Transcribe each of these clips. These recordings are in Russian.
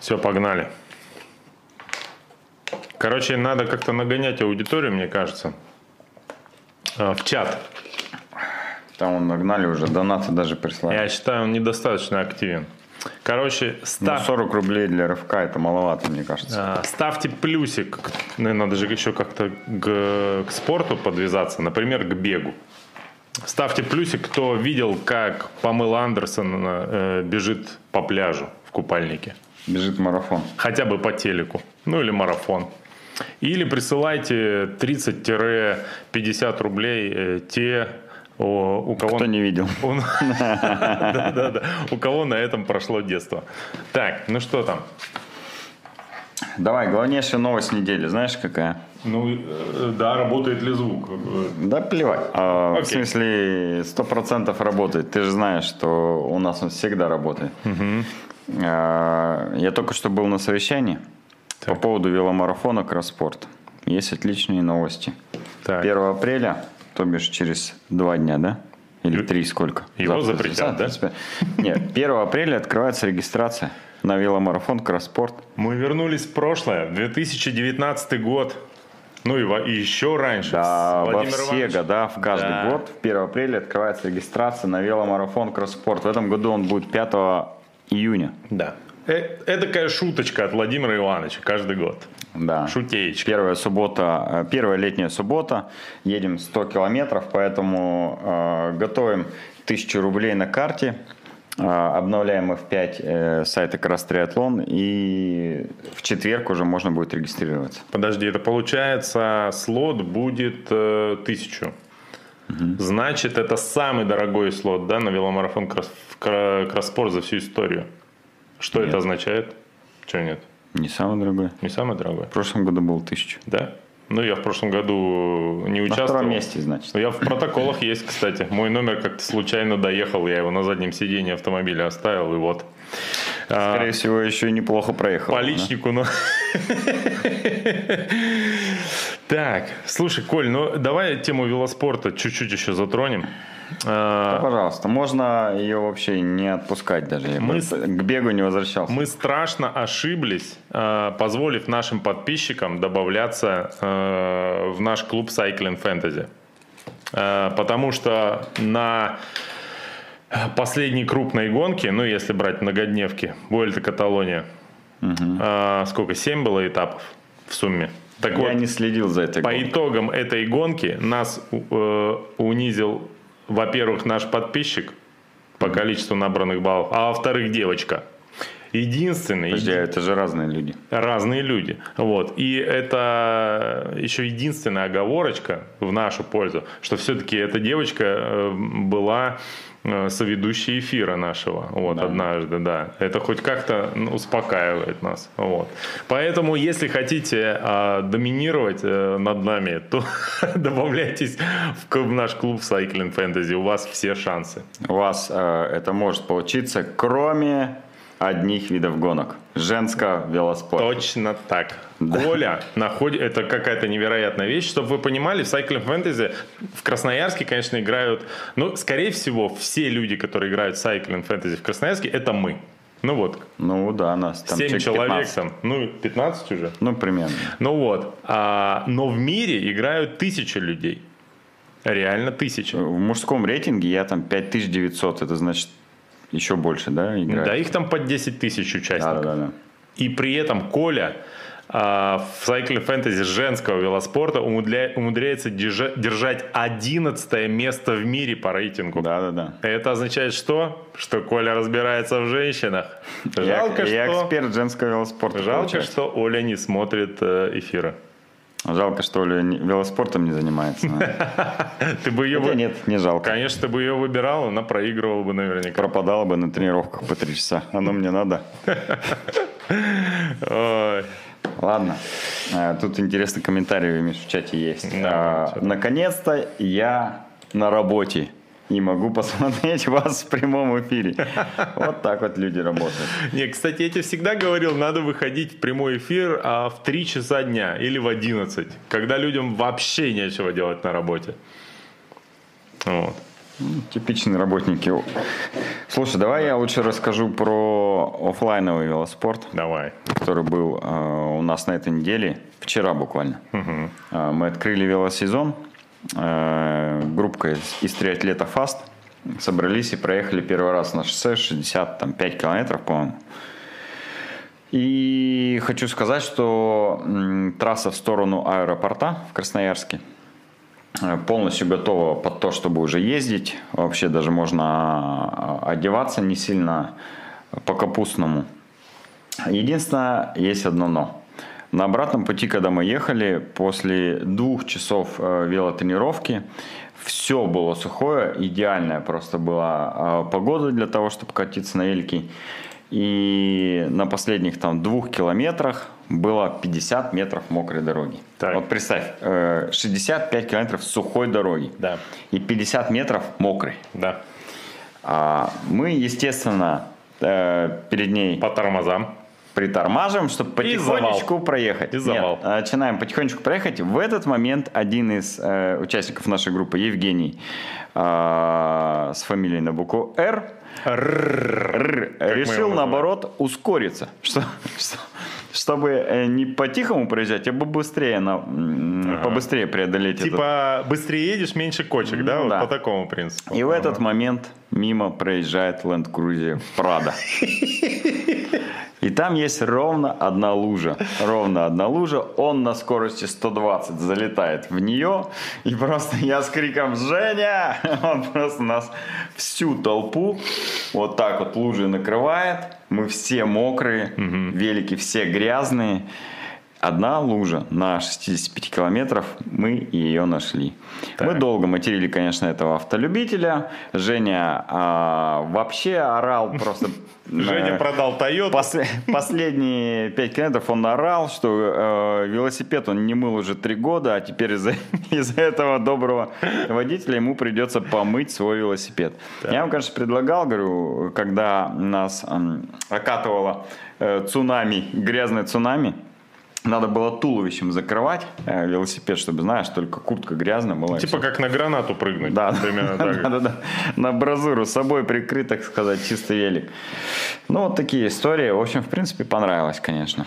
Все, погнали. Короче, надо как-то нагонять аудиторию, мне кажется. А, В чат. Там он нагнали уже, донаты даже прислали. Я считаю, он недостаточно активен. Короче, Ну, став- 40 рублей для РФК это маловато, мне кажется. а, ставьте плюсик. Наверное, надо же еще как-то к, к спорту подвязаться. Например, к бегу. Ставьте плюсик, кто видел, как Памела Андерсон э, бежит по пляжу в купальнике. Бежит марафон. хотя бы по телеку, ну или марафон. Или присылайте 30-50 рублей э, те, у кого... Кто не видел. у- кого на этом прошло детство. Так, ну что там? Давай, главнейшая новость недели, знаешь какая? Ну, э, да, работает ли звук? Да плевать. А, в смысле, сто процентов работает. Ты же знаешь, что у нас он всегда работает. А, я только что был на совещании по поводу веломарафона Кросспорт. Есть отличные новости. Так. 1 апреля, то бишь через два дня, да? Или три сколько? Его Завтра, запретят, да? завтра. Нет, 1 апреля открывается регистрация на веломарафон Кросспорт. Мы вернулись в прошлое, в 2019 год. Ну и, и еще раньше. Да, с во все Ивановичем. года, в каждый Да. год, в 1 апреля открывается регистрация на веломарафон Кросспорт. В этом году он будет 5 июня. Да. Э, Эдакая шуточка от Владимира Ивановича каждый год. Да. Шутеечка. Первая суббота, э, первая летняя суббота, едем 100 километров, поэтому э, готовим 1000 рублей на карте, э, обновляем F5 э, сайта Крас Триатлон, и в четверг уже можно будет регистрироваться. Подожди, это получается слот будет э, Значит, это самый дорогой слот, да, на веломарафон кросс, кросспорт за всю историю. Что это означает? Что нет? Не самый дорогой. Не самый дорогой? В прошлом году был 1000. Да? Ну, я в прошлом году не На участвовал. втором месте, значит. Ну, я в протоколах есть, кстати. Мой номер как-то случайно доехал, я его на заднем сиденье автомобиля оставил, и вот. А, Скорее всего, еще неплохо проехал. По да? личнику, но... Так, слушай, Коль, ну давай тему велоспорта чуть-чуть еще затронем. А, Пожалуйста, можно ее вообще не отпускать даже. Я Мы с- к бегу не возвращался. Мы страшно ошиблись, а, позволив нашим подписчикам добавляться а, в наш клуб Cycling Fantasy. Потому что на последней крупной гонке, ну если брать многодневки, Vuelta Каталония, а, сколько, 7 было этапов в сумме? Так Я вот, не следил за этой По гонкой. итогам этой гонки нас э, унизил, во-первых, наш подписчик по количеству набранных баллов, а во-вторых, девочка. Единственный, Подожди, а это же разные люди. разные люди. Вот. И это еще единственная оговорочка в нашу пользу, что все-таки эта девочка э, была э, соведущей эфира нашего. Вот, Да. однажды, да. Это хоть как-то ну, успокаивает нас. Вот. Поэтому, если хотите а, доминировать э, над нами, то добавляйтесь в, в наш клуб Cycling Fantasy. У вас все шансы. У вас э, это может получиться, кроме одних видов гонок. Женского велоспорта. Точно так. Коля находит... Это какая-то невероятная вещь. Чтобы вы понимали, в Cycling Fantasy в Красноярске, конечно, играют... Ну, скорее всего, все люди, которые играют в Cycling Fantasy в Красноярске, это мы. Ну вот, Ну да, нас там 7 человек человек 15. там. Ну, 15 уже. Ну, примерно. Ну вот. А, но в мире играют тысячи людей. Реально тысячи. В мужском рейтинге я там 5900, это значит еще больше, да, играет? Да, их там под 10 тысяч да, участников. да, да. И при этом Коля а, в Cycling Fantasy женского велоспорта умудря- умудряется держа- держать 11 место в мире по рейтингу. Да, да, да. Это означает что? Что Коля разбирается в женщинах. Жалко, я, я что... эксперт женского велоспорта. Жалко, получается. что Оля не смотрит э, эфира. Жалко, что Оля велоспортом не занимается. Ты бы ее... Нет, не жалко. Конечно, ты бы ее выбирал, она проигрывала бы наверняка. Пропадала бы на тренировках по три часа. Оно мне надо. Ладно. А, Тут интересный комментарий, Миш, в чате есть. А? Наконец-то я на работе и могу посмотреть вас в прямом эфире. Вот так вот люди работают. Не, кстати, я тебе всегда говорил, надо выходить в прямой эфир а, в 3 часа дня или в 11, когда людям вообще нечего делать на работе. Вот. Типичные работники. Слушай, давай я лучше расскажу про офлайновый велоспорт. Давай. Который был э, у нас на этой неделе, вчера буквально. Угу. Мы открыли велосезон. Э, группа из, из триатлета Fast. Собрались и проехали первый раз на шоссе 65 километров, по-моему. И хочу сказать, что трасса в сторону аэропорта в Красноярске э, полностью готова под то, чтобы уже ездить. Вообще даже можно а, одеваться не сильно по-капустному. Единственное, есть одно но. На обратном пути, когда мы ехали, после двух часов э, велотренировки, все было сухое, идеальная просто была а, погода для того, чтобы катиться на велике. И на последних там двух километрах было 50 метров мокрой дороги. Так. Вот представь, 65 э, километров сухой дороги. Да. И 50 метров мокрой. Да. А мы, естественно, э, перед ней... По тормозам. Притормаживаем, чтобы потихонечку проехать. И завал. Нет, начинаем потихонечку проехать. В этот момент один из э, участников нашей группы, Евгений, э, с фамилией на букву «Р», решил, наоборот, ускориться. Что, что, чтобы э, не по-тихому проезжать, а быстрее, на, ага. побыстрее преодолеть Типа этот... быстрее едешь, меньше кочек, да? Ну, вот по такому принципу. И ага. в этот момент мимо проезжает Land Cruiser Prado. И там есть ровно одна лужа. Ровно одна лужа. Он на скорости 120 залетает в нее. И просто я с криком «Женя!» Он просто нас всю толпу вот так вот лужей накрывает. Мы все мокрые, угу. велики все грязные. Одна лужа на 65 километров, мы ее нашли. Так. Мы долго материли, конечно, этого автолюбителя. Женя а, вообще орал просто Женя э, продал Toyota. Пос, последние 5 километров он орал, что э, велосипед он не мыл уже 3 года, а теперь из-за из этого доброго водителя ему придется помыть свой велосипед. Да. Я вам, конечно, предлагал, говорю, когда нас э, окатывало э, цунами, грязное цунами, надо было туловищем закрывать э, велосипед, чтобы, знаешь, только куртка грязная была. Типа как на гранату прыгнуть. Да, примерно так. Да, да, да. На бразуру с собой прикрыть, так сказать, чистый велик. Ну, вот такие истории. В общем, в принципе, понравилось, конечно.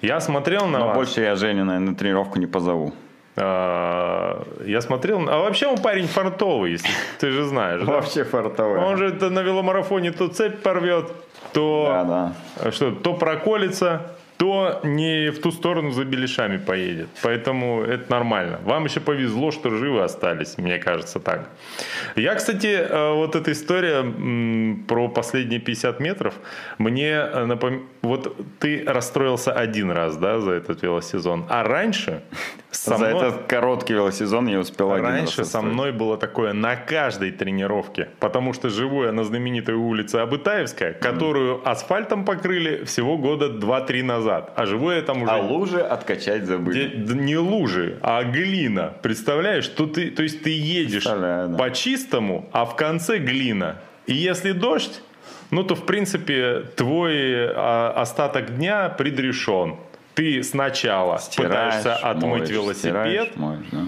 Я смотрел на Но вас. больше я Женю, наверное, на тренировку не позову. А, я смотрел, а вообще он парень фартовый, если ты же знаешь. Вообще фартовый. Он же на веломарафоне то цепь порвет, то что, то проколется, то не в ту сторону за беляшами поедет. Поэтому это нормально. Вам еще повезло, что живы остались, мне кажется так. Я, кстати, э, вот эта история про последние 50 метров, мне э, напом... Вот ты расстроился один раз, да, за этот велосезон. А раньше со За этот короткий велосезон я успел один Раньше со мной было такое на каждой тренировке, потому что живу я на знаменитой улице Абытаевская, которую mm. асфальтом покрыли всего года 2-3 назад. А живу я там уже... А лужи откачать забыли. Где, не лужи, а глина. Представляешь, что ты, то есть ты едешь да. по чистому, а в конце глина. И если дождь, ну то в принципе твой а, остаток дня предрешен ты сначала стираешь, пытаешься отмыть моешь, велосипед, стираешь, моешь, да.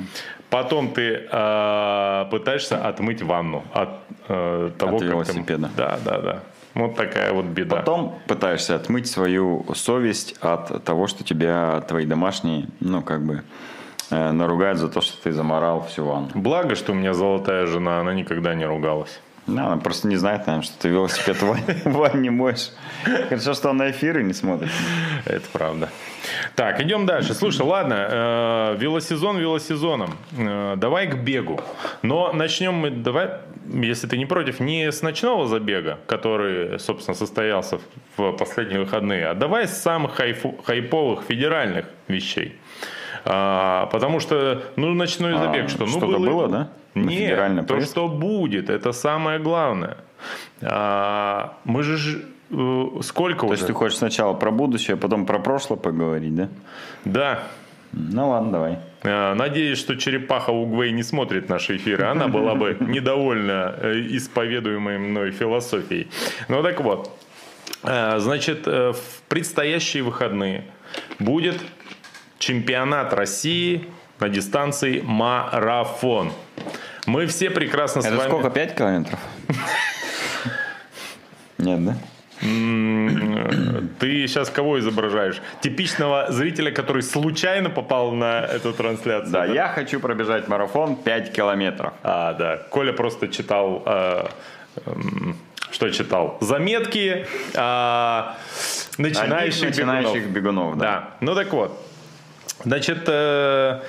потом ты э, пытаешься отмыть ванну от э, того, от как велосипеда. Ты... Да, да, да. Вот такая вот беда. Потом пытаешься отмыть свою совесть от того, что тебя твои домашние, ну, как бы, э, наругают за то, что ты заморал всю ванну. Благо, что у меня золотая жена, она никогда не ругалась. Да, она просто не знает, наверное, что ты велосипед в ванне не моешь. Хорошо, что она эфиры не смотрит. Это правда. Так, идем дальше. Слушай, ладно, э, велосезон велосезоном. Э, давай к бегу. Но начнем мы, давай, если ты не против, не с ночного забега, который, собственно, состоялся в последние выходные, а давай с самых хайфу, хайповых федеральных вещей. А, потому что, ну, ночной забег, а, что? Ну, что-то было, было, да? Нет, то, что будет, это самое главное. А, мы же э, сколько То уже? есть ты хочешь сначала про будущее, а потом про прошлое поговорить, да? Да. Ну ладно, давай. А, надеюсь, что черепаха Угвей не смотрит наши эфиры. Она была бы недовольна э, исповедуемой мной философией. Ну так вот. А, значит, э, в предстоящие выходные будет чемпионат России на дистанции марафон. Мы все прекрасно Это с вами... сколько, 5 километров? Нет, да? Ты сейчас кого изображаешь? Типичного зрителя, который случайно попал на эту трансляцию? Да, да? я хочу пробежать марафон 5 километров. А, да. Коля просто читал... Э, э, что читал? Заметки э, начинающих, начинающих бегунов. бегунов да. да. Ну так вот. Значит, э,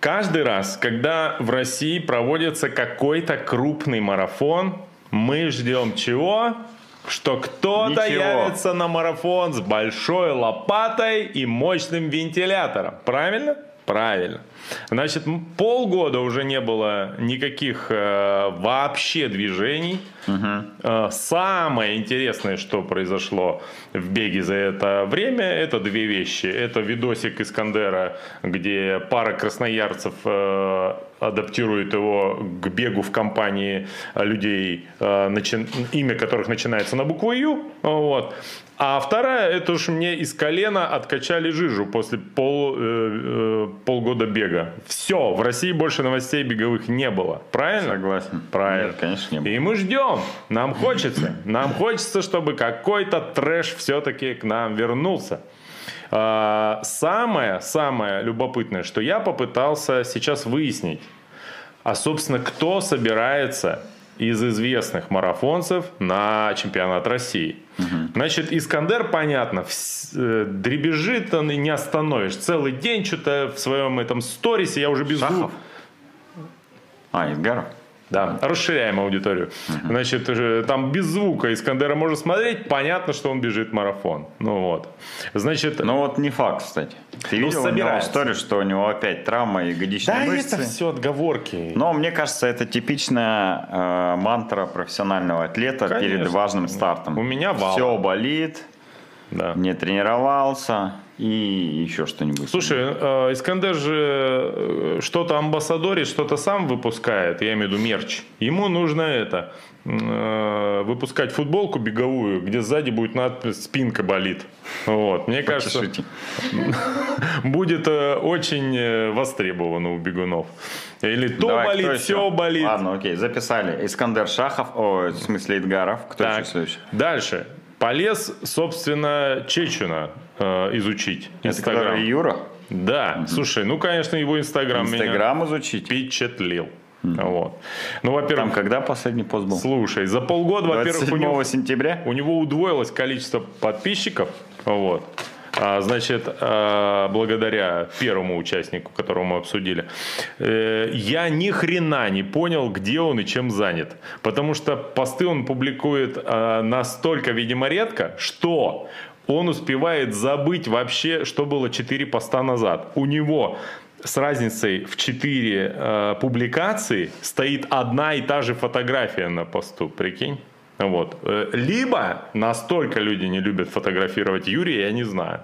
каждый раз, когда в России проводится какой-то крупный марафон, мы ждем чего? что кто-то явится на марафон с большой лопатой и мощным вентилятором. Правильно? Правильно. Значит, полгода уже не было никаких э, вообще движений. Угу. Самое интересное, что произошло в беге за это время, это две вещи. Это видосик Искандера, где пара красноярцев э, адаптирует его к бегу в компании людей, э, начи... имя которых начинается на букву Ю. Вот. А вторая, это уж мне из колена откачали жижу после пол, э, э, полгода бега. Все, в России больше новостей беговых не было. Правильно? Согласен. Правильно. Нет, конечно, не было. И мы ждем. Нам хочется. Нам хочется, чтобы какой-то трэш все-таки к нам вернулся. А, самое, самое любопытное, что я попытался сейчас выяснить, а, собственно, кто собирается из известных марафонцев на чемпионат России. Угу. Значит, Искандер, понятно, э, дребезжит он и не остановишь. Целый день что-то в своем этом сторисе, я уже без Шахов? А, Изгаров? Да, расширяем аудиторию. Uh-huh. Значит, там без звука Искандера можно смотреть, понятно, что он бежит марафон. Ну вот. Значит... Ну вот не факт, кстати. Ты ну, видел собирается. у него историю, что у него опять травма и ягодичные да, мышцы? Да, это все отговорки. Но мне кажется, это типичная э, мантра профессионального атлета Конечно. перед важным стартом. У меня вал. Все болит, да. не тренировался и еще что-нибудь. Слушай, э, Искандер же э, что-то амбассадорит, что-то сам выпускает, я имею в виду мерч. Ему нужно это, э, выпускать футболку беговую, где сзади будет надпись «Спинка болит». Вот. Мне кажется, будет очень востребовано у бегунов. Или то Давай, болит, все болит. Ладно, окей, записали. Искандер Шахов, о, в смысле Идгаров. Кто так, еще следующий? Дальше. Полез, собственно, Чечуна э, изучить. Инстаграм. Юра? Да. Угу. Слушай, ну, конечно, его Инстаграм Инстаграм изучить? впечатлил. Вот. Ну, во-первых, Там когда последний пост был? Слушай, за полгода, во-первых, у него, сентября? у него удвоилось количество подписчиков. Вот. А, значит, а, благодаря первому участнику, которого мы обсудили, э, я ни хрена не понял, где он и чем занят. Потому что посты он публикует а, настолько, видимо, редко, что он успевает забыть вообще, что было 4 поста назад. У него с разницей в 4 э, публикации стоит одна и та же фотография на посту, прикинь? Вот. Э, либо настолько люди не любят фотографировать Юрия, я не знаю.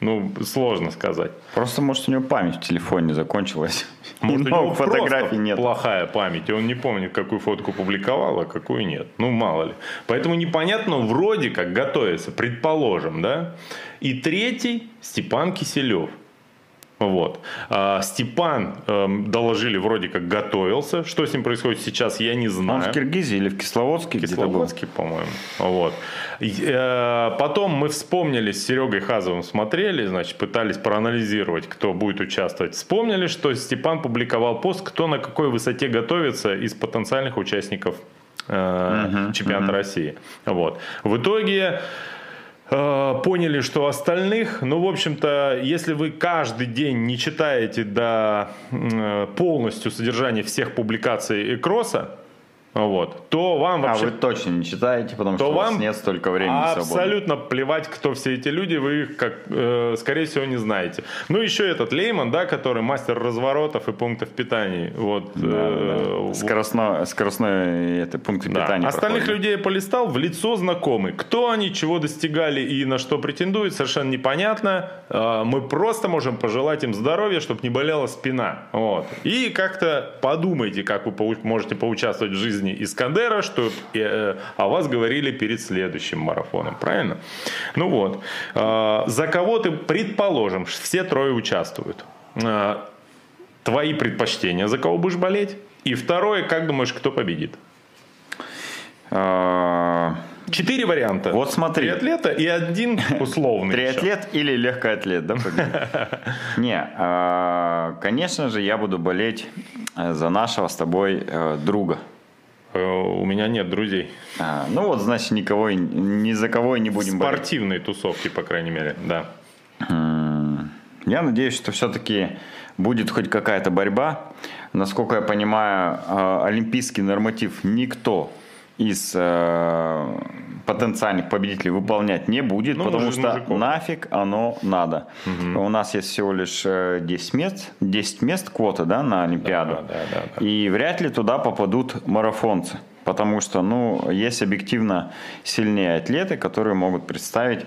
Ну, сложно сказать. Просто, может, у него память в телефоне закончилась. Может, у него фотографий нет. плохая память, и он не помнит, какую фотку публиковал, а какую нет. Ну, мало ли. Поэтому непонятно, вроде как готовится, предположим, да. И третий Степан Киселев. Вот. А Степан эм, доложили, вроде как готовился. Что с ним происходит сейчас, я не знаю. Он в Киргизии или в Кисловодске? Кисловодске, по-моему. Вот. Э, потом мы вспомнили с Серегой Хазовым, смотрели, значит, пытались проанализировать, кто будет участвовать. Вспомнили, что Степан публиковал пост, кто на какой высоте готовится из потенциальных участников э, угу, чемпионата угу. России. Вот. В итоге поняли, что остальных, ну, в общем-то, если вы каждый день не читаете до э, полностью содержания всех публикаций Экроса, вот, то вам вообще... А вы точно не читаете, потому то что вам у вас нет столько времени Абсолютно свободно. плевать, кто все эти люди, вы их, как, э, скорее всего, не знаете. Ну, еще этот Лейман, да, который мастер разворотов и пунктов питания. Вот, да, э, да. Скоростной, скоростной это, пункты да. питания. Остальных проходит. людей я полистал, в лицо знакомы. Кто они, чего достигали и на что претендуют, совершенно непонятно. Э, мы просто можем пожелать им здоровья, чтобы не болела спина. Вот. И как-то подумайте, как вы можете поучаствовать в жизни жизни Искандера, что э, о вас говорили перед следующим марафоном, правильно? Ну вот, э, за кого ты, предположим, все трое участвуют. Э, твои предпочтения, за кого будешь болеть? И второе, как думаешь, кто победит? Четыре варианта. Вот смотри. Триатлета и один условный. Триатлет или легкоатлет, да? Не, а, конечно же, я буду болеть э, за нашего с тобой э, друга. Э, у меня нет друзей. А, ну вот, значит, никого, ни за кого и не будем болеть. Спортивные тусовки, по крайней мере, да. Я надеюсь, что все-таки будет хоть какая-то борьба. Насколько я понимаю, олимпийский норматив никто из э, потенциальных победителей выполнять не будет, ну, потому что мужиков. нафиг оно надо. Угу. У нас есть всего лишь 10 э, мест, 10 мест квота да, на Олимпиаду, да, да, да, да. и вряд ли туда попадут марафонцы, потому что ну, есть объективно сильнее атлеты, которые могут представить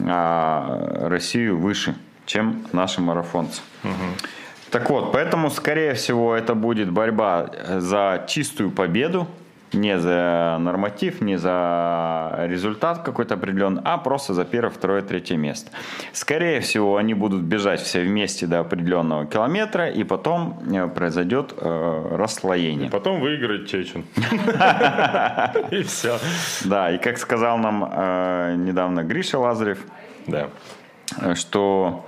а, Россию выше, чем наши марафонцы. Угу. Так вот, поэтому, скорее всего, это будет борьба за чистую победу, не за норматив, не за результат какой-то определенный, а просто за первое, второе, третье место. Скорее всего, они будут бежать все вместе до определенного километра, и потом э, произойдет э, расслоение. И потом выиграет Чечин. И все. Да, и как сказал нам э, недавно Гриша Лазарев, да. что Э,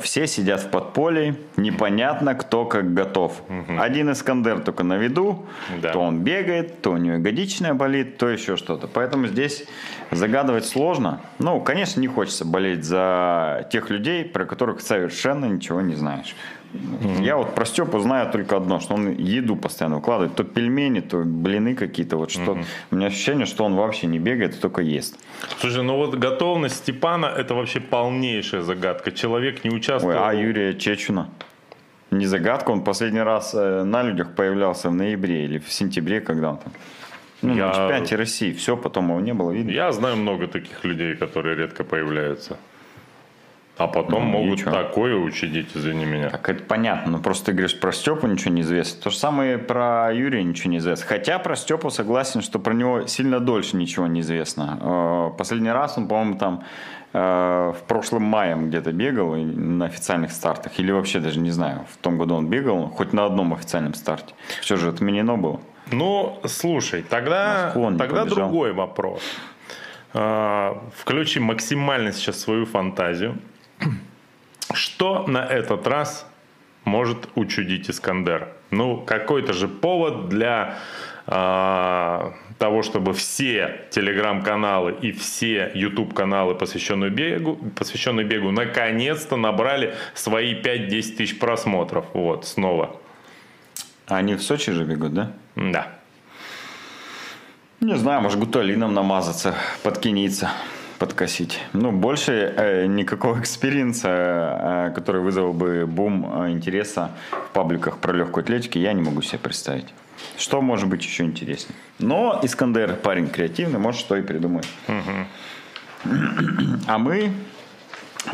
все сидят в подполье, непонятно, кто как готов. Угу. Один Искандер только на виду, да. то он бегает, то у него ягодичная болит, то еще что-то. Поэтому здесь загадывать сложно. Ну, конечно, не хочется болеть за тех людей, про которых совершенно ничего не знаешь. Mm-hmm. Я вот про Степу знаю только одно, что он еду постоянно выкладывает. То пельмени, то блины какие-то. Вот что mm-hmm. У меня ощущение, что он вообще не бегает, только ест. Слушай, ну вот готовность Степана это вообще полнейшая загадка. Человек не участвовал. Ой, а Юрия Чечуна? Не загадка, он последний раз э, на людях появлялся в ноябре или в сентябре, когда он там. Ну, я... на чемпионате России. Все, потом его не было видно. Я знаю много таких людей, которые редко появляются. А потом ну, могут такое учудить, извини меня. Так это понятно, но просто ты говоришь про Степу ничего не известно. То же самое про Юрия ничего не известно. Хотя про Степу согласен, что про него сильно дольше ничего не известно. Э, последний раз он, по-моему, там э, в прошлом мае где-то бегал на официальных стартах. Или вообще даже не знаю, в том году он бегал хоть на одном официальном старте. Все же отменено было. Ну, слушай, тогда, тогда другой вопрос. Э, включи максимально сейчас свою фантазию. Что на этот раз может учудить Искандер? Ну, какой-то же повод для э, того, чтобы все телеграм-каналы и все YouTube-каналы, посвященные бегу, посвященные бегу, наконец-то набрали свои 5-10 тысяч просмотров. Вот, снова. А они в Сочи же бегут, да? Да. Не знаю, может гуталином намазаться, под кенийца подкосить. Ну, больше э, никакого experience а, э, который вызвал бы бум э, интереса в пабликах про легкую атлетику, я не могу себе представить. Что может быть еще интереснее? Но Искандер парень креативный, может что и придумает. А мы,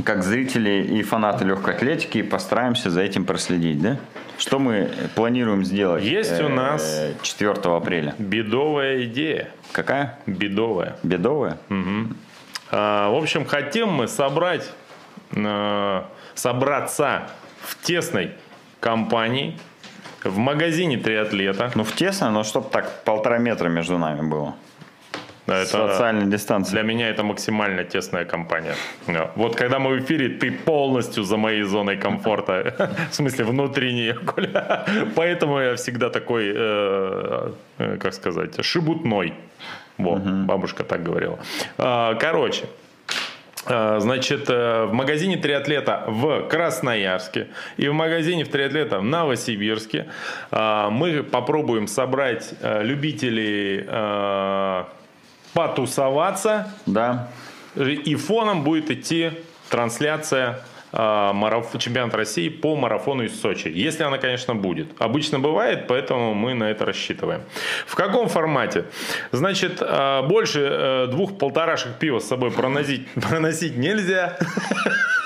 как зрители и фанаты легкой атлетики, постараемся за этим проследить, да? Что мы планируем сделать? Есть у нас 4 апреля. Бедовая идея. Какая? Бедовая. Бедовая? Угу. А, в общем, хотим мы собрать, а, собраться в тесной компании, в магазине триатлета. Ну, в тесно, но чтобы так полтора метра между нами было. Да, это, Социальная дистанция. Для меня это максимально тесная компания. Да. Вот когда мы в эфире, ты полностью за моей зоной комфорта. В смысле, внутренней. Поэтому я всегда такой, э, э, как сказать, шибутной. Во, угу. бабушка так говорила. А, короче, а, Значит, э, в магазине триатлета в Красноярске и в магазине в триатлета в Новосибирске а, мы попробуем собрать э, любителей э, потусоваться. Да. И фоном будет идти трансляция мараф... чемпионат России по марафону из Сочи. Если она, конечно, будет. Обычно бывает, поэтому мы на это рассчитываем. В каком формате? Значит, а, больше э, двух полторашек пива с собой проносить, проносить нельзя.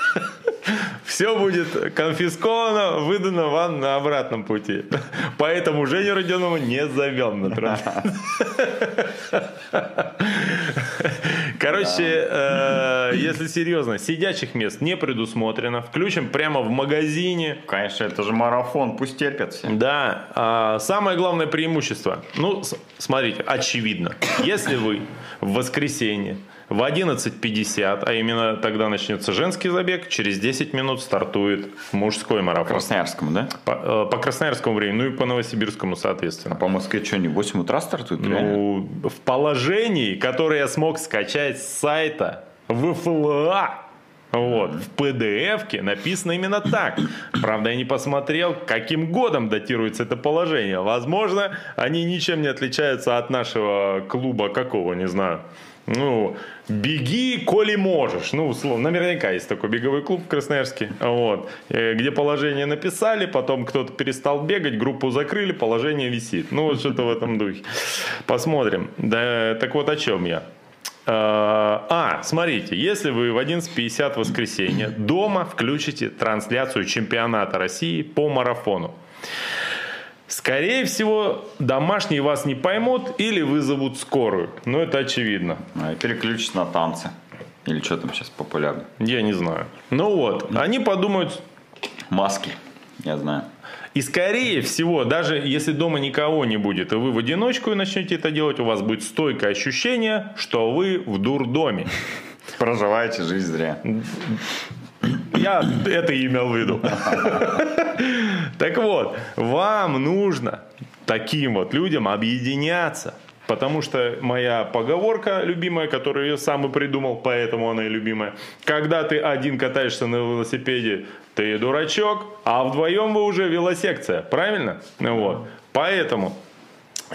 Все будет конфисковано, выдано вам на обратном пути. Поэтому Женю Родионову не зовем на Короче, э, если серьезно, сидячих мест не предусмотрено. Включим прямо в магазине. Конечно, это же марафон, пусть терпят все. Да, а, самое главное преимущество. Ну, смотрите, очевидно. Если вы в воскресенье в 11.50, а именно тогда начнется женский забег, через 10 минут стартует мужской марафон. Красноярскому, да? По, э, по красноярскому времени, ну и по новосибирскому, А соответственно. по Москве что, не в 8 утра стартует? реально? Ну, в положении, которое я смог скачать с сайта ВФЛА, вот, в PDF-ке написано именно так. Правда, я не посмотрел, каким годом датируется это положение. Возможно, они ничем не отличаются от нашего клуба какого, не знаю. Ну, беги, коли можешь. Ну, условно, наверняка есть такой беговой клуб в Красноярске, вот, э, где положение написали, потом кто-то перестал бегать, группу закрыли, положение висит. Ну, вот что-то в этом духе. Посмотрим. Да, так вот о чем я. А, а, смотрите, если вы в 11.50 воскресенье дома включите трансляцию чемпионата России по марафону, скорее всего, домашние вас не поймут или вызовут скорую. Ну, это очевидно. А, и переключись на танцы. Или что там сейчас популярно? Я не знаю. Ну вот, они подумают, Маски, я знаю. и скорее всего, даже если дома никого не будет, и вы в одиночку начнете это делать, у вас будет стойкое ощущение, что вы в дурдоме. Проживаете жизнь зря. Я это имел в виду. Так вот, вам нужно таким вот людям объединяться. Потому что моя поговорка любимая, которую я сам и придумал, поэтому она и любимая. Когда ты один катаешься на велосипеде, ты дурачок, а вдвоем вы уже велосекция. Правильно? Вот. Поэтому,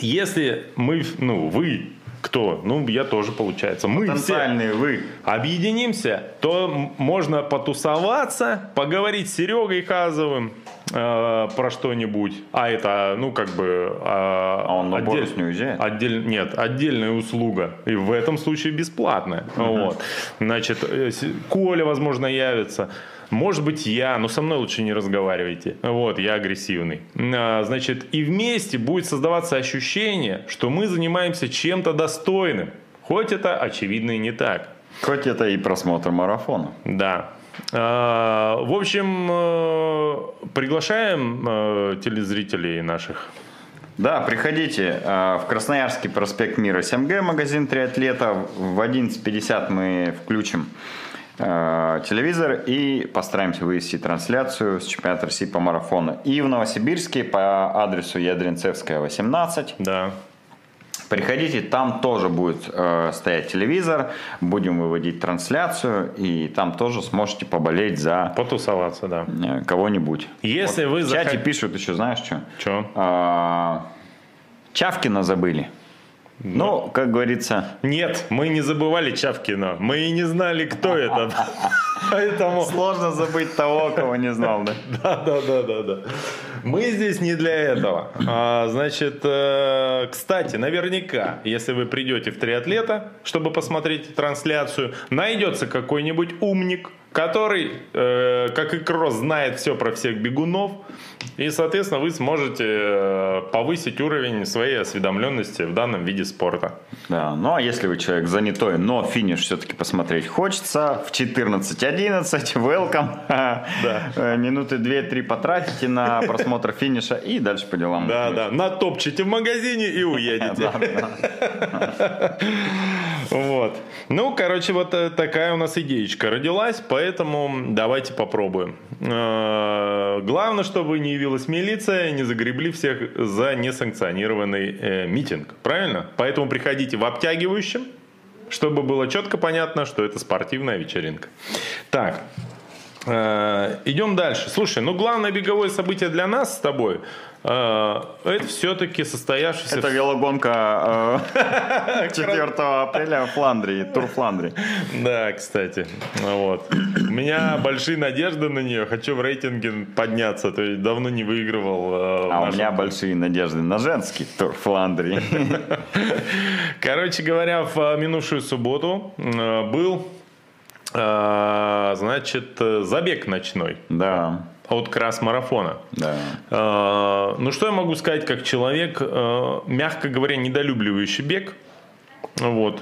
если мы, ну, вы, кто? Ну, я тоже, получается. Мы все Потенциальные вы. объединимся, то можно потусоваться, поговорить с Серегой Хазовым э, про что-нибудь. А это, ну, как бы... А он на Борус не уезжает? отдель- нет, отдельная услуга. И в этом случае бесплатная. Вот. Значит, э, Коля, возможно, явится. Может быть, я, но со мной лучше не разговаривайте. Вот, я агрессивный. А, Значит, и вместе будет создаваться ощущение, что мы занимаемся чем-то достойным. Хоть это, очевидно, и не так. Хоть это и просмотр марафона. Да. А, В общем, э, приглашаем э, телезрителей наших. Да, приходите э, в Красноярский проспект Мира 7Г, магазин триатлета. В 11.50 мы включим э, телевизор и постараемся вывести трансляцию с чемпионата России по марафону. И в Новосибирске по адресу Ядринцевская, 18. Да. Приходите, там тоже будет э, стоять телевизор, будем выводить трансляцию, и там тоже сможете поболеть за Потусоваться, да. э, кого-нибудь. Если вы В чате захот- пишут еще, знаешь что? Чё? А, Чавкина забыли. Ну, как говорится, Нет, мы не забывали Чавкина. Мы и не знали, кто это. Поэтому... сложно забыть того, кого не знал, да? Да, да, да, да, да. Мы здесь не для этого. А, значит, э, кстати, наверняка, если вы придете в триатлета, чтобы посмотреть трансляцию, найдется какой-нибудь умник, который, э, как и Кросс, знает все про всех бегунов. И, соответственно, вы сможете э, повысить уровень своей осведомленности в данном виде спорта. Да, ну а если вы человек занятой, но финиш все-таки посмотреть хочется, в 14.11, welcome. Э, Минуты 2-3 потратите на просмотр финиша и дальше по делам. Да, да, натопчите в магазине и уедете. Вот. Ну, короче, вот э, такая у нас идеечка родилась, поэтому давайте попробуем. Э, Главное, чтобы не явилась милиция, не загребли всех за несанкционированный э, митинг. Правильно? Поэтому приходите в обтягивающем, чтобы было четко понятно, что это спортивная вечеринка. Так, Э, Идем дальше. Слушай, ну главное беговое событие для нас с тобой это все-таки состоявшийся Это велогонка э, 4 апреля в Фландрии, тур Фландрии. Да, кстати. Вот. У меня большие надежды на нее. Хочу в рейтинге подняться. То есть давно не выигрывал. э, А у меня большие надежды на женский тур Фландрии. Короче говоря, в э, минувшую субботу э, был, э, значит, э, забег ночной Да, от крас-марафона. да. Э, Ну, что я могу сказать, как человек, э, мягко говоря, недолюбливающий бег. Вот.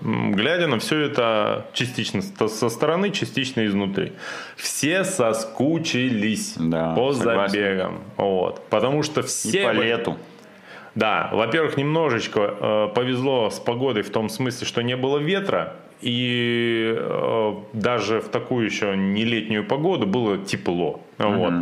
глядя на все это частично со стороны, частично изнутри. Все соскучились да, по согласен. забегам. Вот. Потому что все... И по лету. Да, во-первых, немножечко э, повезло с погодой в том смысле, что не было ветра, и э, даже в такую еще не летнюю погоду было тепло. Вот.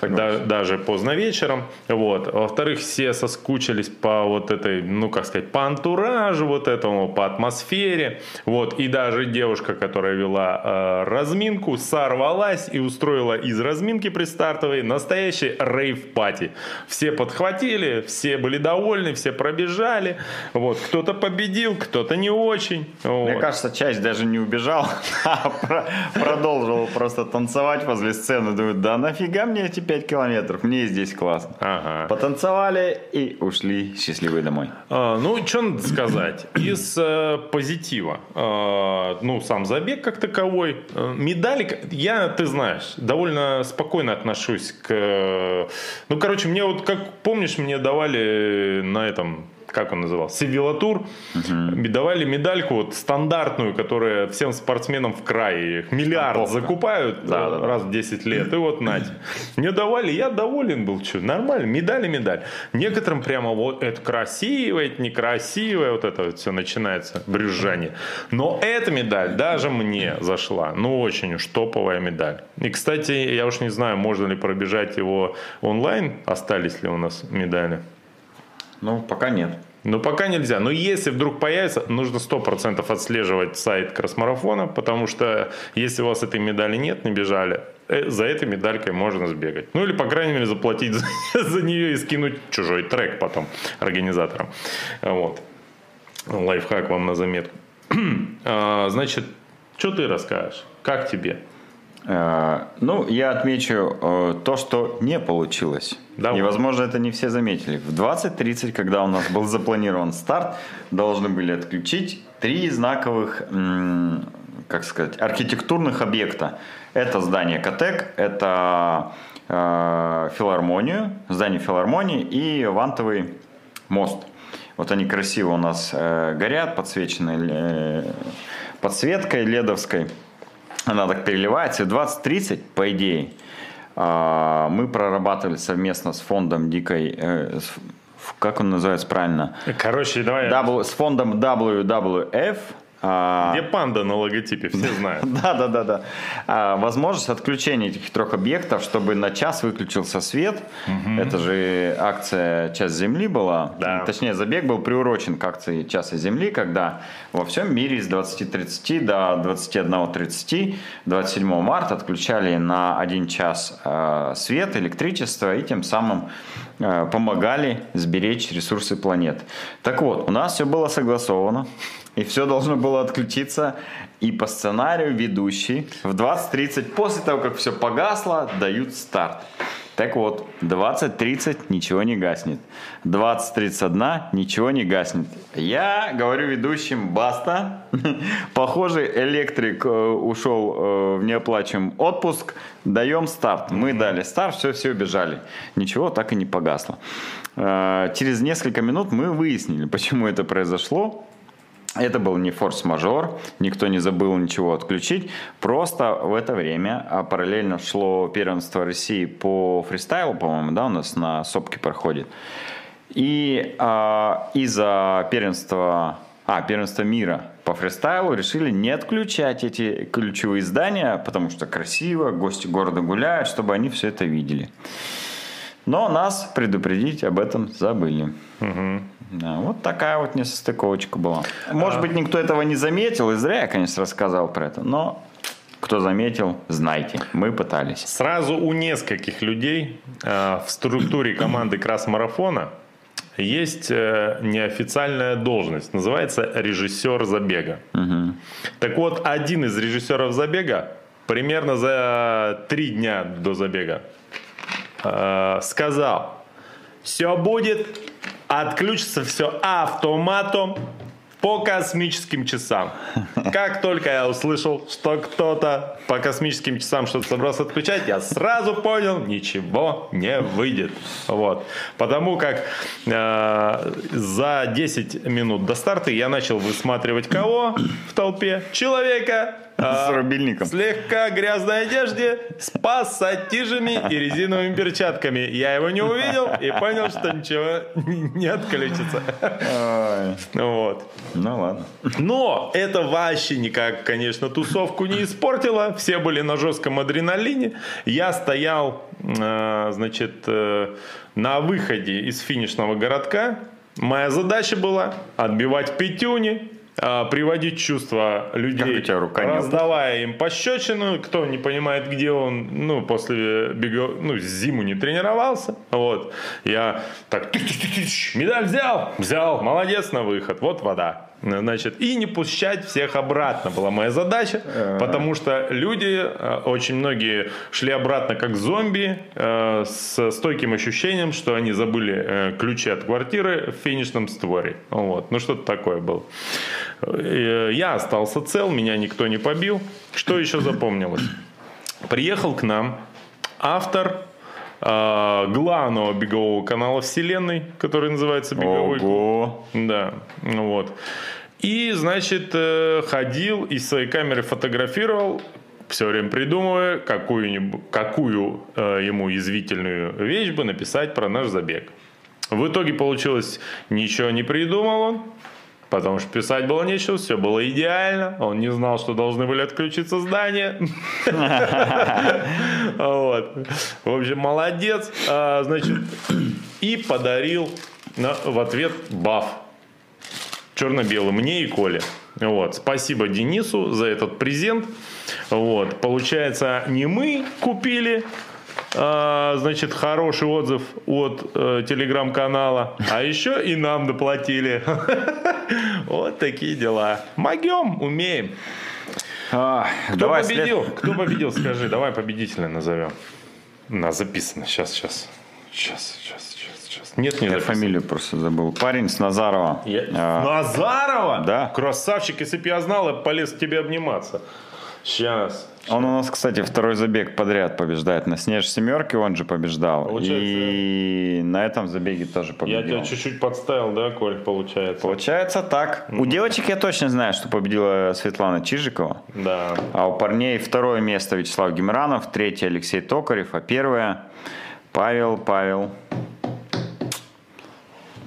Да, даже поздно вечером. Вот. Во-вторых, все соскучились по вот этой, ну как сказать, по антуражу вот этому, по атмосфере. Вот. И даже девушка, которая вела э, разминку, сорвалась и устроила из разминки предстартовой настоящий рейв-пати. Все подхватили, все были довольны, все пробежали. Вот. Кто-то победил, кто-то не очень. Вот. Мне кажется, часть даже не убежал, а продолжил просто танцевать возле сцены. Думаю, да нафига мне эти 5 километров? Мне здесь классно. Ага. Потанцевали и ушли счастливые домой. А, ну, что надо сказать? Из э, позитива. Э, ну, сам забег как таковой. Э, медали, я, ты знаешь, довольно спокойно отношусь к... Э, ну, короче, мне вот, как помнишь, мне давали на этом как он назывался, Севилатур, угу. давали медальку вот стандартную, которая всем спортсменам в крае миллиард Штамповка. закупают да, да, раз в 10 лет, и вот нате. Мне давали, я доволен был, что нормально, медаль и медаль. Некоторым прямо вот это красиво, это некрасиво, вот это вот все начинается брюзжание. Но эта медаль даже мне зашла, ну очень уж топовая медаль. И, кстати, я уж не знаю, можно ли пробежать его онлайн, остались ли у нас медали. Ну, пока нет. Ну, пока нельзя. Но если вдруг появится, нужно 100% отслеживать сайт Красмарафона, потому что если у вас этой медали нет, не бежали, э, за этой медалькой можно сбегать. Ну, или, по крайней мере, заплатить за, за нее и скинуть чужой трек потом организаторам. Вот. Лайфхак вам на заметку. А, значит, что ты расскажешь? Как тебе? Э, ну, я отмечу э, то, что не получилось. Да, и, возможно, это не все заметили. В 20.30, когда у нас был запланирован старт, должны были отключить три знаковых, как сказать, архитектурных объекта. Это здание Катек, это э, филармонию, здание филармонии и вантовый мост. Вот они красиво у нас горят, подсвечены подсветкой ледовской она так переливается. 20-30, по идее, а, мы прорабатывали совместно с фондом Дикой, э, как он называется правильно? Короче, давай. W, с фондом WWF, Где панда на логотипе, все знают. Да, да, да, да. А, возможность отключения этих трех объектов, чтобы на час выключился свет. Угу. Это же акция «Час Земли» была. Да. Точнее, забег был приурочен к акции «Часа Земли», когда во всем мире с 20.30 до 21.30 27 марта отключали на один час а, свет, электричество и тем самым а, помогали сберечь ресурсы планеты. Так вот, у нас все было согласовано. И все должно было отключиться. И по сценарию ведущий в 20.30, после того, как все погасло, дают старт. Так вот, 20.30 ничего не гаснет. 20.31 ничего не гаснет. Я говорю ведущим, баста. Похоже, электрик э, ушел э, в неоплачиваемый отпуск. Даем старт. Мы дали старт, все, все убежали. Ничего так и не погасло. Э, через несколько минут мы выяснили, почему это произошло. Это был не форс-мажор, никто не забыл ничего отключить. Просто в это время а параллельно шло первенство России по фристайлу, по-моему, да, у нас на Сопке проходит. И а, из-за первенства, а, первенства мира по фристайлу решили не отключать эти ключевые здания, потому что красиво, гости города гуляют, чтобы они все это видели. Но нас предупредить об этом забыли. Угу. Да, вот такая вот несостыковочка была. Может а... быть, никто этого не заметил, и зря я, конечно, рассказал про это, но кто заметил, знайте, мы пытались. Сразу у нескольких людей э, в структуре команды Красмарафона есть э, неофициальная должность, называется режиссер забега. Угу. Так вот, один из режиссеров забега примерно за три дня до забега э, сказал, все будет, отключится все автоматом, по космическим часам. Как только я услышал, что кто-то по космическим часам что-то собрался отключать, я сразу понял, ничего не выйдет. Вот. Потому как э, за 10 минут до старта я начал высматривать кого в толпе? Человека, с рубильником. Слегка грязной одежде, с пассатижами и резиновыми перчатками. Я его не увидел и понял, что ничего не отключится. Вот. Ну ладно. Но это вообще никак, конечно, тусовку не испортило. Все были на жестком адреналине. Я стоял, э, значит, э, на выходе из финишного городка. Моя задача была отбивать пятюни, а, приводить чувства людей, у тебя рука раздавая им пощечину, кто не понимает, где он, ну, после бега, ну, зиму не тренировался, вот, я так, медаль взял, взял, молодец на выход, вот вода, Значит, и не пущать всех обратно была моя задача, потому что люди, э, очень многие шли обратно как зомби, э, с стойким ощущением, что они забыли э, ключи от квартиры в финишном створе. Вот. Ну, что-то такое было. Я остался цел, меня никто не побил. Что еще запомнилось? Приехал к нам автор главного бегового канала Вселенной, который называется Беговой Ого. Да, вот. И, значит, э, ходил и своей камеры фотографировал, все время придумывая, какую, какую э, ему язвительную вещь бы написать про наш забег. В итоге получилось, ничего не придумал он, потому что писать было нечего, все было идеально. Он не знал, что должны были отключиться здания. В общем, молодец. А, значит, и подарил в ответ баф черно-белый мне и Коле. Вот. Спасибо Денису за этот презент. Вот. Получается, не мы купили значит, хороший отзыв от э, телеграм-канала, а еще и нам доплатили. Вот такие дела. Могем, умеем. А, Кто давай победил? След... Кто победил, скажи. Давай победителя назовем. На записано. Сейчас, сейчас. Сейчас, сейчас. Нет, не Я фамилию просто забыл. Парень с Назарова. Я... А... Назарова? Да. Красавчик, если бы я знал, я полез к тебе обниматься. Сейчас. Он у нас, кстати, второй забег подряд побеждает. На снеж семерке он же побеждал. Получается, и на этом забеге тоже победил. Я тебя чуть-чуть подставил, да, Коль, получается? Получается так. Mm-hmm. У девочек я точно знаю, что победила Светлана Чижикова. Да. А у парней второе место Вячеслав Гемранов, третье Алексей Токарев, а первое Павел, Павел,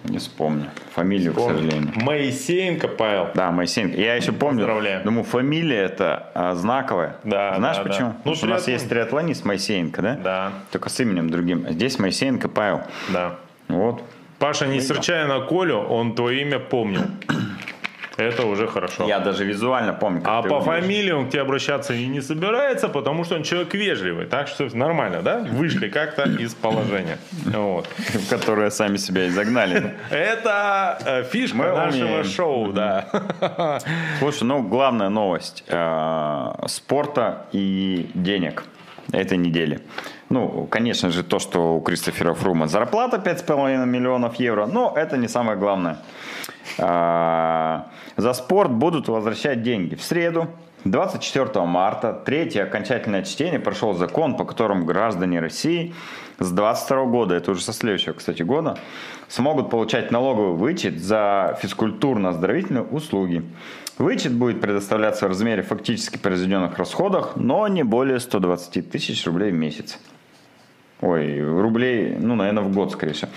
не вспомню. Фамилию, Вспомню. к сожалению. Моисеенко Павел. Да, Моисеенко. Я еще помню. Поздравляю. Думаю, фамилия это а, знаковая. Да, Знаешь да, почему? Да. Ну, у нас есть триатлонист Моисеенко, да? Да. Только с именем другим. Здесь Моисеенко Павел. Да. Вот. Паша, не серчая на Колю, он твое имя помнил. Это уже хорошо. Я даже визуально помню. а по фамилии он к тебе обращаться и не собирается, потому что он человек вежливый. Так что нормально, да? Вышли как-то из положения. Вот. В которое сами себя изогнали. Это э, фишка нашего шоу, да. Слушай, ну главная новость э, спорта и денег этой недели. Ну, конечно же, то, что у Кристофера Фрума зарплата 5,5 миллионов евро, но это не самое главное. А, за спорт будут возвращать деньги. В среду, 24 марта, третье окончательное чтение прошел закон, по которому граждане России с 22 года, это уже со следующего, кстати, года, смогут получать налоговый вычет за физкультурно-оздоровительные услуги. Вычет будет предоставляться в размере фактически произведенных расходах, но не более 120 тысяч рублей в месяц. Ой, рублей, ну, наверное, в год, скорее всего.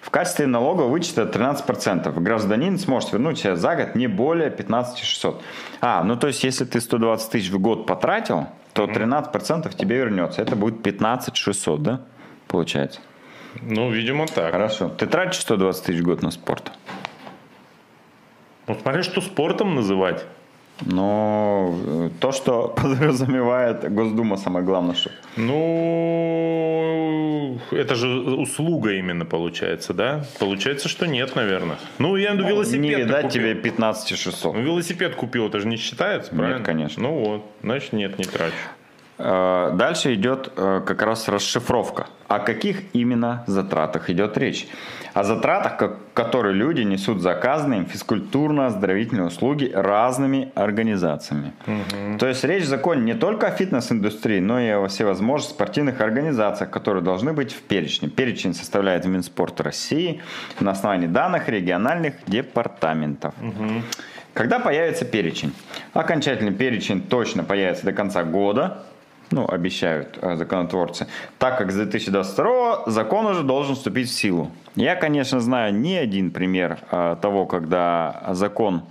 В качестве налога вычета 13%. Гражданин сможет вернуть себе за год не более 15 600. А, ну, то есть, если ты 120 тысяч в год потратил, то 13% тебе вернется. Это будет 15 600, да? Получается. Ну, видимо, так. Хорошо. Ты тратишь 120 тысяч в год на спорт? Ну, смотри, что спортом называть. Но э, то, что подразумевает Госдума, самое главное, что... Ну, это же услуга именно получается, да? Получается, что нет, наверное. Ну, я виду велосипед. Не видать купил. тебе 15 600. Ну, велосипед купил, это же не считается, правильно? Нет, конечно. Ну вот, значит, нет, не трачу. Э, дальше идет э, как раз расшифровка. О каких именно затратах идет речь? О затратах, которые люди несут заказанные им физкультурно-оздоровительные услуги разными организациями. Угу. То есть речь в законе не только о фитнес-индустрии, но и о всевозможных спортивных организациях, которые должны быть в перечне. Перечень составляет Минспорт России на основании данных региональных департаментов. Угу. Когда появится перечень? Окончательный перечень точно появится до конца года ну, обещают э, законотворцы, так как с 2022 закон уже должен вступить в силу. Я, конечно, знаю не один пример э, того, когда закон,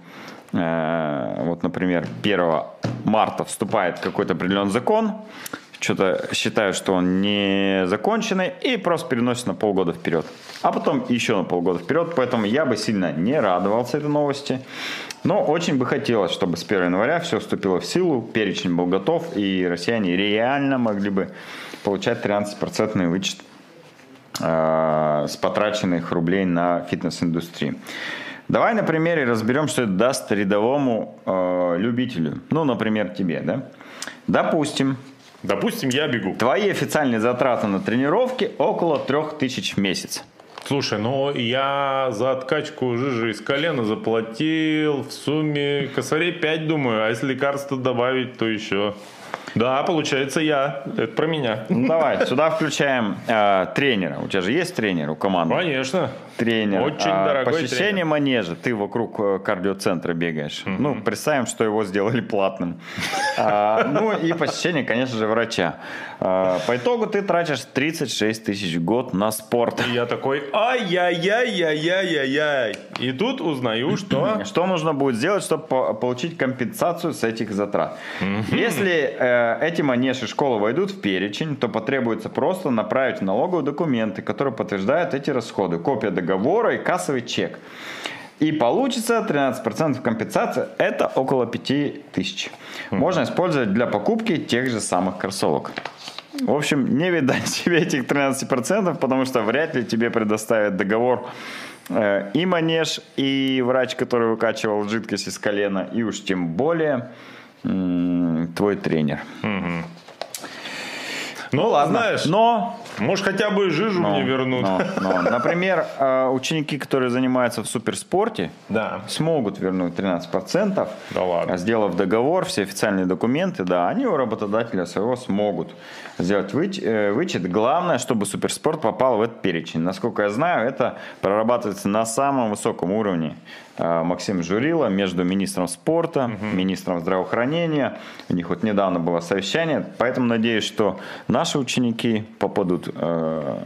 э, вот, например, 1 марта вступает какой-то определенный закон, что-то считаю, что он не законченный, и просто переносит на полгода вперед. А потом еще на полгода вперед, поэтому я бы сильно не радовался этой новости. Но очень бы хотелось, чтобы с 1 января все вступило в силу, перечень был готов, и россияне реально могли бы получать 13% вычет э, с потраченных рублей на фитнес-индустрию. Давай на примере разберем, что это даст рядовому э, любителю. Ну, например, тебе, да? Допустим, Допустим, я бегу. Твои официальные затраты на тренировки около 3000 в месяц. Слушай, ну я за откачку жижи из колена заплатил в сумме косарей 5, думаю, а если лекарства добавить, то еще да, получается я. Это про меня. Ну, давай, сюда включаем э, тренера. У тебя же есть тренер у команды? Конечно. Тренер. Очень а, дорогой Посещение тренер. манежа. Ты вокруг э, кардиоцентра бегаешь. Угу. Ну, представим, что его сделали платным. А, ну и посещение, конечно же, врача. А, по итогу ты тратишь 36 тысяч в год на спорт. И я такой, ай-яй-яй-яй-яй-яй. И тут узнаю, что... Что нужно будет сделать, чтобы получить компенсацию с этих затрат. Если э, эти манежи школы войдут в перечень, то потребуется просто направить налоговые документы, которые подтверждают эти расходы. Копия договора и кассовый чек. И получится 13% компенсации, это около 5000. Можно использовать для покупки тех же самых кроссовок. В общем, не видать себе этих 13%, потому что вряд ли тебе предоставят договор э, и манеж, и врач, который выкачивал жидкость из колена, и уж тем более твой тренер. Угу. Ну, ладно. Знаешь, но может, хотя бы жижу но, мне вернут. Но, но. Например, э, ученики, которые занимаются в суперспорте, да. смогут вернуть 13%, да ладно. сделав договор, все официальные документы, да, они у работодателя своего смогут сделать э, вычет. Главное, чтобы суперспорт попал в этот перечень. Насколько я знаю, это прорабатывается на самом высоком уровне. Э, Максим Журила между министром спорта, угу. министром здравоохранения. У них вот недавно было совещание, поэтому надеюсь, что наши ученики попадут э,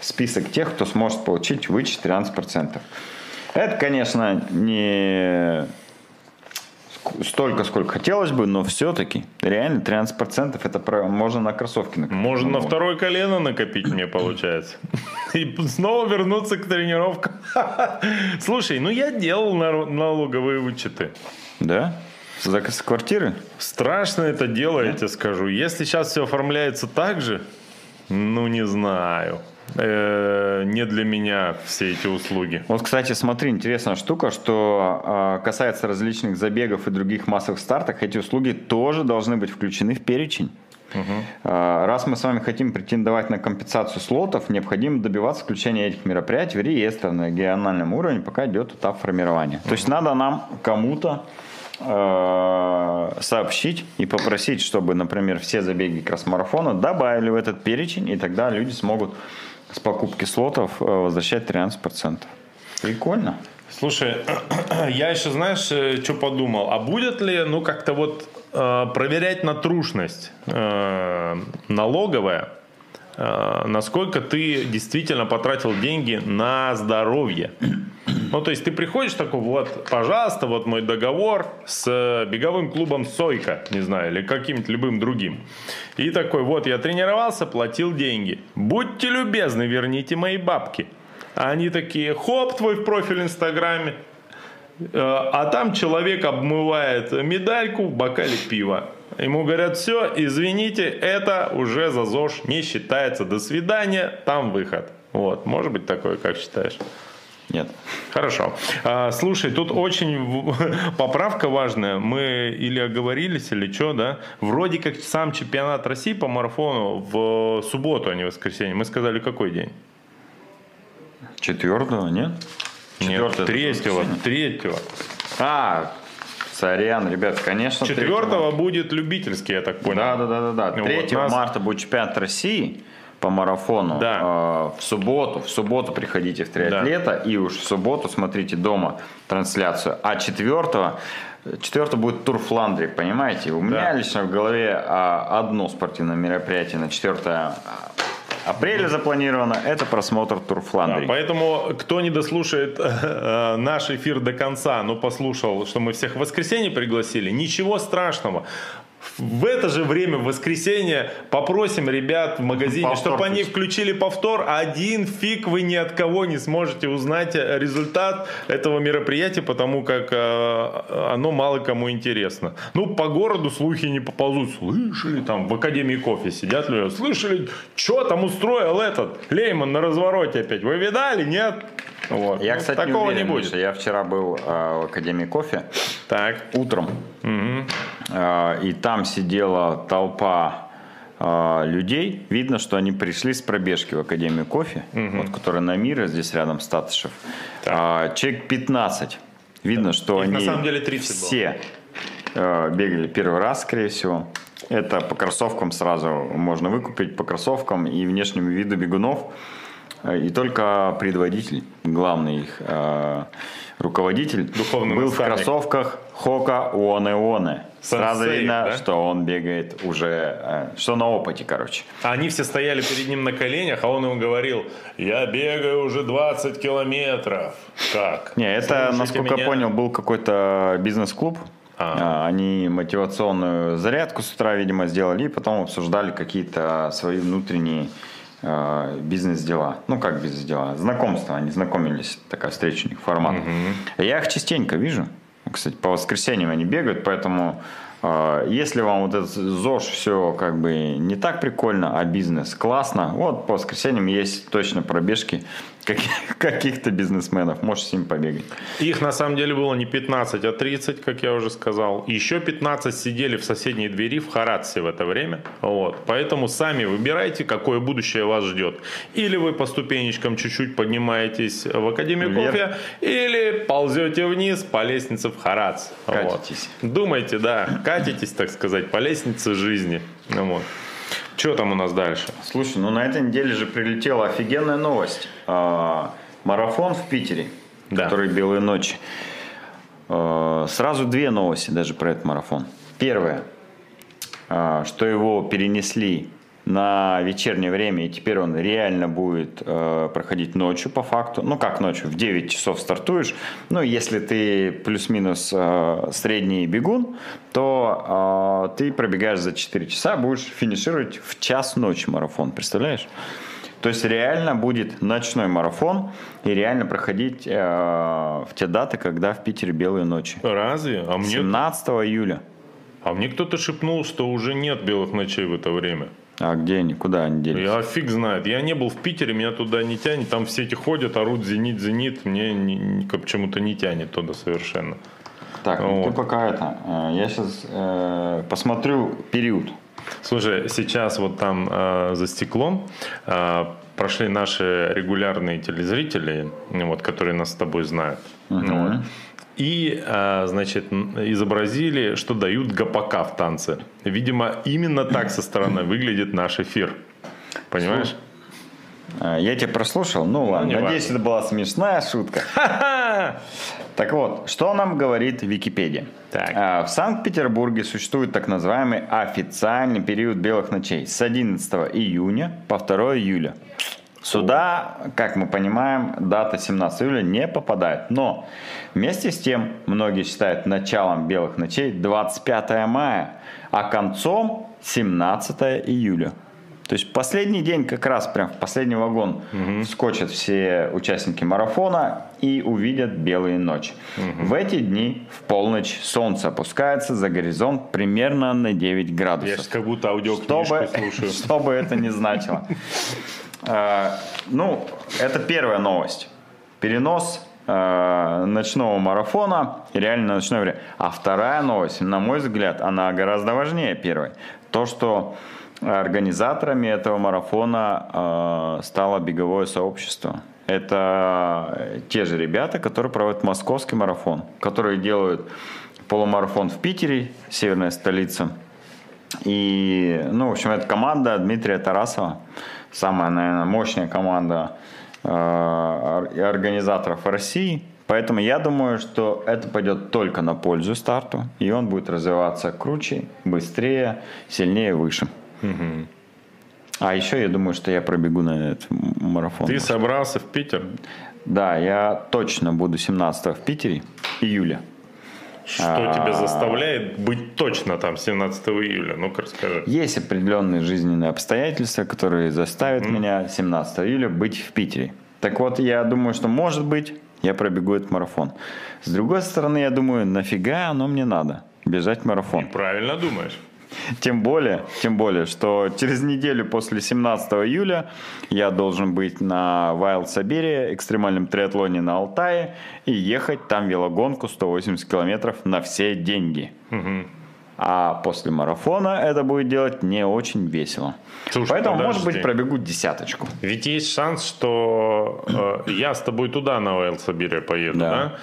в список тех, кто сможет получить вычет 13%. Это, конечно, не столько, сколько хотелось бы, но все-таки реально 13% это можно на кроссовки накопить. Можно на второе колено накопить, мне получается. И снова вернуться к тренировкам. Слушай, ну я делал налоговые вычеты. Да? За квартиры? Страшно это дело, я тебе скажу. Если сейчас все оформляется так же, ну не знаю э, не для меня все эти услуги. Вот, кстати, смотри, интересная штука, что э, касается различных забегов и других массовых стартов, эти услуги тоже должны быть включены в перечень. Угу. Раз мы с вами хотим претендовать на компенсацию слотов, необходимо добиваться включения этих мероприятий в реестр на региональном уровне, пока идет этап формирования. Угу. То есть надо нам кому-то э, сообщить и попросить, чтобы, например, все забеги кросс-марафона добавили в этот перечень, и тогда люди смогут с покупки слотов э, возвращать 13%. Прикольно. Слушай, я еще, знаешь, э, что подумал? А будет ли, ну, как-то вот э, проверять на трушность э, налоговая, э, насколько ты действительно потратил деньги на здоровье? Ну, то есть ты приходишь такой, вот, пожалуйста, вот мой договор с беговым клубом Сойка, не знаю, или каким-то любым другим. И такой, вот, я тренировался, платил деньги. Будьте любезны, верните мои бабки. А они такие, хоп, твой профиль в Инстаграме. Э, а там человек обмывает медальку в бокале пива. Ему говорят, все, извините, это уже за ЗОЖ не считается. До свидания, там выход. Вот, может быть такое, как считаешь? Нет. Хорошо. А, слушай, тут очень поправка важная. Мы или оговорились, или что, да? Вроде как сам чемпионат России по марафону в субботу, а не воскресенье. Мы сказали, какой день? Четвертого, нет? Четвертого. Третьего. Третьего. А, Сорян, ребят, конечно. Четвертого будет любительский, я так понял. Да, да, да, да, да. 3 вот, нас... марта будет чемпионат России по марафону. Да. Э, в субботу, в субботу приходите в триатлета да. и уж в субботу смотрите дома трансляцию. А четвертого Четвертое будет тур Фландрии, понимаете? У да. меня лично в голове а, одно спортивное мероприятие на 4 апреля запланировано, это просмотр Тур Фландрии. Да, поэтому, кто не дослушает э, наш эфир до конца, но послушал, что мы всех в воскресенье пригласили, ничего страшного в это же время, в воскресенье, попросим ребят в магазине, повтор чтобы они включили повтор. Один фиг вы ни от кого не сможете узнать результат этого мероприятия, потому как э, оно мало кому интересно. Ну, по городу слухи не поползут. Слышали, там в Академии кофе сидят люди, слышали, что там устроил этот Лейман на развороте опять. Вы видали, нет? Вот. Я, ну, кстати, такого не, уверен, не будет. Я вчера был э, в Академии кофе. Так. Утром. Угу. И там сидела толпа э, людей. видно, что они пришли с пробежки в Академию кофе, угу. вот, которая на Мира, здесь рядом с Татышев. Э, человек 15. Видно, что Их они на самом деле 30 все э, бегали первый раз, скорее всего. Это по кроссовкам сразу можно выкупить, по кроссовкам и внешнему виду бегунов. Э, и только предводитель, главный их э, руководитель, Духовный был наставник. в кроссовках Хока Оне Оне. Сразу Сенсей, видно, да? что он бегает уже, э, что на опыте, короче. Они все стояли перед ним на коленях, а он ему говорил, я бегаю уже 20 километров. Как? Не, это, Слушайте насколько меня? я понял, был какой-то бизнес-клуб, а. Они мотивационную зарядку с утра, видимо, сделали, и потом обсуждали какие-то свои внутренние бизнес-дела. Ну, как бизнес-дела? Знакомства. Они знакомились. Такая встреча у них формат. Угу. Я их частенько вижу. Кстати, по воскресеньям они бегают, поэтому э, если вам вот этот ЗОЖ все как бы не так прикольно, а бизнес классно, вот по воскресеньям есть точно пробежки каких-то бизнесменов. Можешь с ним побегать. Их на самом деле было не 15, а 30, как я уже сказал. Еще 15 сидели в соседней двери в Харатсе в это время. Вот. Поэтому сами выбирайте, какое будущее вас ждет. Или вы по ступенечкам чуть-чуть поднимаетесь в Академию Вверх. кофе, или ползете вниз по лестнице в Харац. Катитесь. Вот. Думайте, да, катитесь, так сказать, по лестнице жизни. Вот. Что там у нас дальше? Слушай, ну на этой неделе же прилетела офигенная новость. А, марафон в Питере, да. который «Белые ночи». А, сразу две новости даже про этот марафон. Первое, а, что его перенесли на вечернее время, и теперь он реально будет э, проходить ночью по факту. Ну, как ночью, в 9 часов стартуешь. Ну, если ты плюс-минус э, средний бегун, то э, ты пробегаешь за 4 часа, будешь финишировать в час ночи марафон, представляешь? То есть реально будет ночной марафон и реально проходить э, в те даты, когда в Питере белые ночи. Разве? А мне... 17 июля. А мне кто-то шепнул, что уже нет белых ночей в это время. А где они? Куда они делись? Я фиг знает. Я не был в Питере, меня туда не тянет. Там все эти ходят, орут «Зенит, Зенит». Мне не, почему-то не тянет туда совершенно. Так, вот. ну ты пока это... Э, я сейчас э, посмотрю период. Слушай, сейчас вот там э, за стеклом э, прошли наши регулярные телезрители, вот, которые нас с тобой знают. Угу. Вот и, а, значит, изобразили, что дают гопака в танце. Видимо, именно так со стороны выглядит наш эфир. Понимаешь? А, я тебя прослушал, ну ладно, ну, надеюсь, важно. это была смешная шутка. Так вот, что нам говорит Википедия? Так. А, в Санкт-Петербурге существует так называемый официальный период белых ночей с 11 июня по 2 июля. Сюда, как мы понимаем, дата 17 июля не попадает. Но вместе с тем, многие считают началом белых ночей 25 мая, а концом 17 июля. То есть последний день, как раз прям в последний вагон угу. скочат все участники марафона и увидят белые ночи. Угу. В эти дни в полночь солнце опускается за горизонт примерно на 9 градусов. Я сейчас как будто аудиокнижку чтобы, слушаю. Что бы это ни значило. А, ну, это первая новость. перенос э, ночного марафона, реально ночное время. А вторая новость, на мой взгляд, она гораздо важнее первой. То, что организаторами этого марафона э, стало беговое сообщество. Это те же ребята, которые проводят московский марафон, которые делают полумарафон в Питере, северная столица. И, ну, в общем, это команда Дмитрия Тарасова, самая, наверное, мощная команда э, организаторов России. Поэтому я думаю, что это пойдет только на пользу старту, и он будет развиваться круче, быстрее, сильнее, выше. Угу. А еще я думаю, что я пробегу на этот марафон. Ты собрался в Питер? Да, я точно буду 17 в Питере, июля. Что а, тебя заставляет быть точно там 17 июля? Ну-ка расскажи. Есть определенные жизненные обстоятельства, которые заставят mm. меня 17 июля быть в Питере. Так вот, я думаю, что может быть я пробегу этот марафон. С другой стороны, я думаю, нафига оно мне надо бежать марафон? И правильно думаешь. Тем более, тем более, что через неделю после 17 июля я должен быть на Wild Siberia, экстремальном триатлоне на Алтае, и ехать там велогонку 180 километров на все деньги. Угу. А после марафона это будет делать не очень весело. Слушай, Поэтому, подожди. может быть, пробегу десяточку. Ведь есть шанс, что э, я с тобой туда на Wild Siberia поеду, да? да?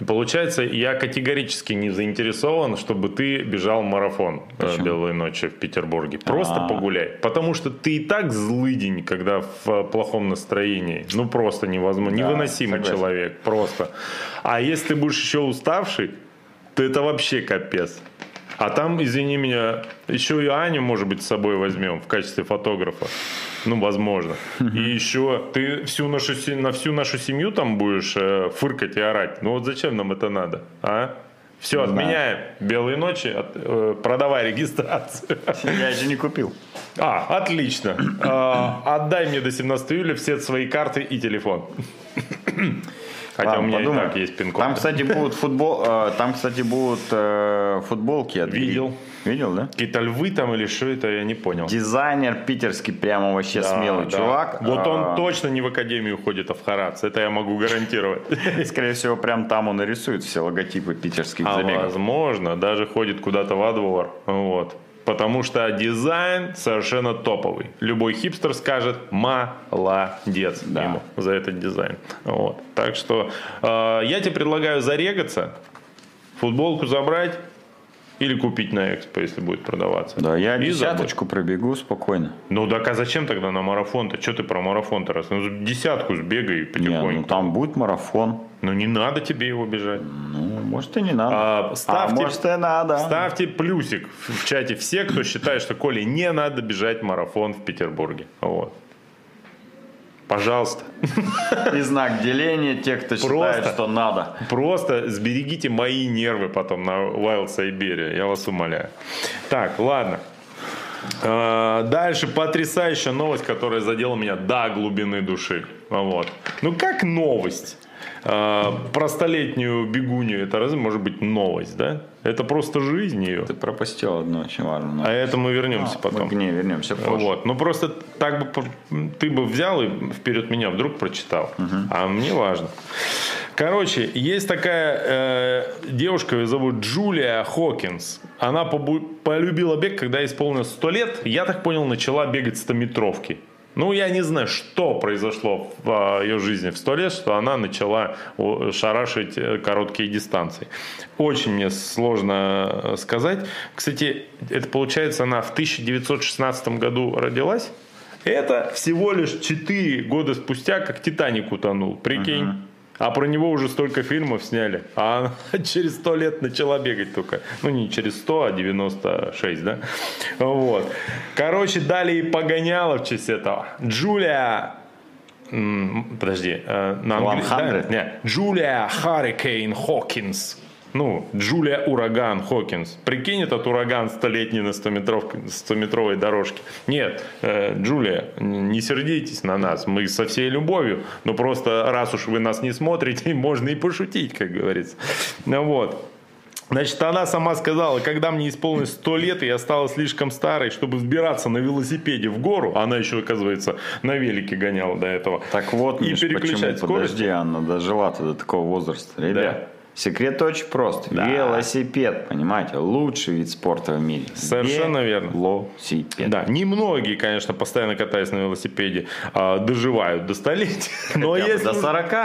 И получается, я категорически не заинтересован, чтобы ты бежал марафон э, Почему? белой ночи в Петербурге. Просто А-а-а. погуляй. Потому что ты и так злый день, когда в плохом настроении. Ну, просто невозможно. Да, Невыносимый согласен. человек. Просто. А если ты будешь еще уставший, то это вообще капец. А там, извини меня, еще и Аню, может быть, с собой возьмем в качестве фотографа. Ну, возможно. И еще ты всю нашу, на всю нашу семью там будешь э, фыркать и орать. Ну вот зачем нам это надо, а? Все, не отменяем. Знаю. Белые ночи, от, э, продавай регистрацию. Я еще не купил. А, отлично. А, отдай мне до 17 июля все свои карты и телефон. Хотя Ладно, у меня подумай. и так есть пин-код. Там, кстати, будут футбол, э, там, кстати, будут э, футболки от Видел. Видел, да? Какие-то львы там или что это, я не понял. Дизайнер питерский, прямо вообще да, смелый да. чувак. Вот он а... точно не в академию ходит, а в Харац, это я могу гарантировать. Скорее всего, прям там он и рисует все логотипы питерских а забегов. возможно, даже ходит куда-то во двор. Вот. Потому что дизайн совершенно топовый. Любой хипстер скажет молодец да. ему за этот дизайн. Вот. Так что э, я тебе предлагаю зарегаться, футболку забрать или купить на экспо, если будет продаваться. Да, я и десяточку забыть. пробегу спокойно. Ну так а зачем тогда на марафон-то? Что ты про марафон-то раз? Ну десятку сбегай потихоньку. Не, ну там будет марафон. Ну не надо тебе его бежать. Ну, может и не надо. А, ставьте, а может и надо. Ставьте плюсик в чате все, кто считает, что Коле не надо бежать марафон в Петербурге. Вот. Пожалуйста. И знак деления те, кто просто, считает, что надо. Просто сберегите мои нервы потом на Wild Siberia, я вас умоляю. Так, ладно. А, дальше потрясающая новость, которая задела меня до глубины души. Вот. Ну как новость? А, про столетнюю бегунью это разве может быть новость, да? Это просто жизнь ее. Ты пропустил одно очень важное. А это мы вернемся а, потом. Мы к ней вернемся позже. Вот. Ну просто так бы ты бы взял и вперед меня вдруг прочитал. Угу. А мне важно. Короче, есть такая э, девушка, ее зовут Джулия Хокинс. Она полюбила бег, когда исполнилось 100 лет. Я так понял, начала бегать 100-метровки. Ну, я не знаю, что произошло в а, ее жизни в сто лет, что она начала шарашить э, короткие дистанции. Очень мне сложно э, сказать. Кстати, это получается, она в 1916 году родилась. Это всего лишь 4 года спустя, как Титаник утонул. Прикинь. Uh-huh. А про него уже столько фильмов сняли. А она через сто лет начала бегать только. Ну, не через 100, а 96, да? Вот. Короче, дали и погоняло в честь этого. Джулия Подожди, э, на английском. Да? Джулия Харрикейн Хокинс ну, Джулия Ураган Хокинс. Прикинь, этот ураган столетний на 100-метровой дорожке. Нет, э, Джулия, не сердитесь на нас, мы со всей любовью, но просто раз уж вы нас не смотрите, можно и пошутить, как говорится. Ну вот. Значит, она сама сказала, когда мне исполнилось 100 лет, и я стала слишком старой, чтобы взбираться на велосипеде в гору. Она еще, оказывается, на велике гоняла до этого. Так вот, и Миш, переключать почему, скорость. подожди, Анна дожила-то до такого возраста. Ребят, секрет очень прост. Да. Велосипед, понимаете, лучший вид спорта в мире. Совершенно верно. Велосипед. Да, немногие, конечно, постоянно катаясь на велосипеде, а, доживают до столетия. Но Хотя если до уж- 40.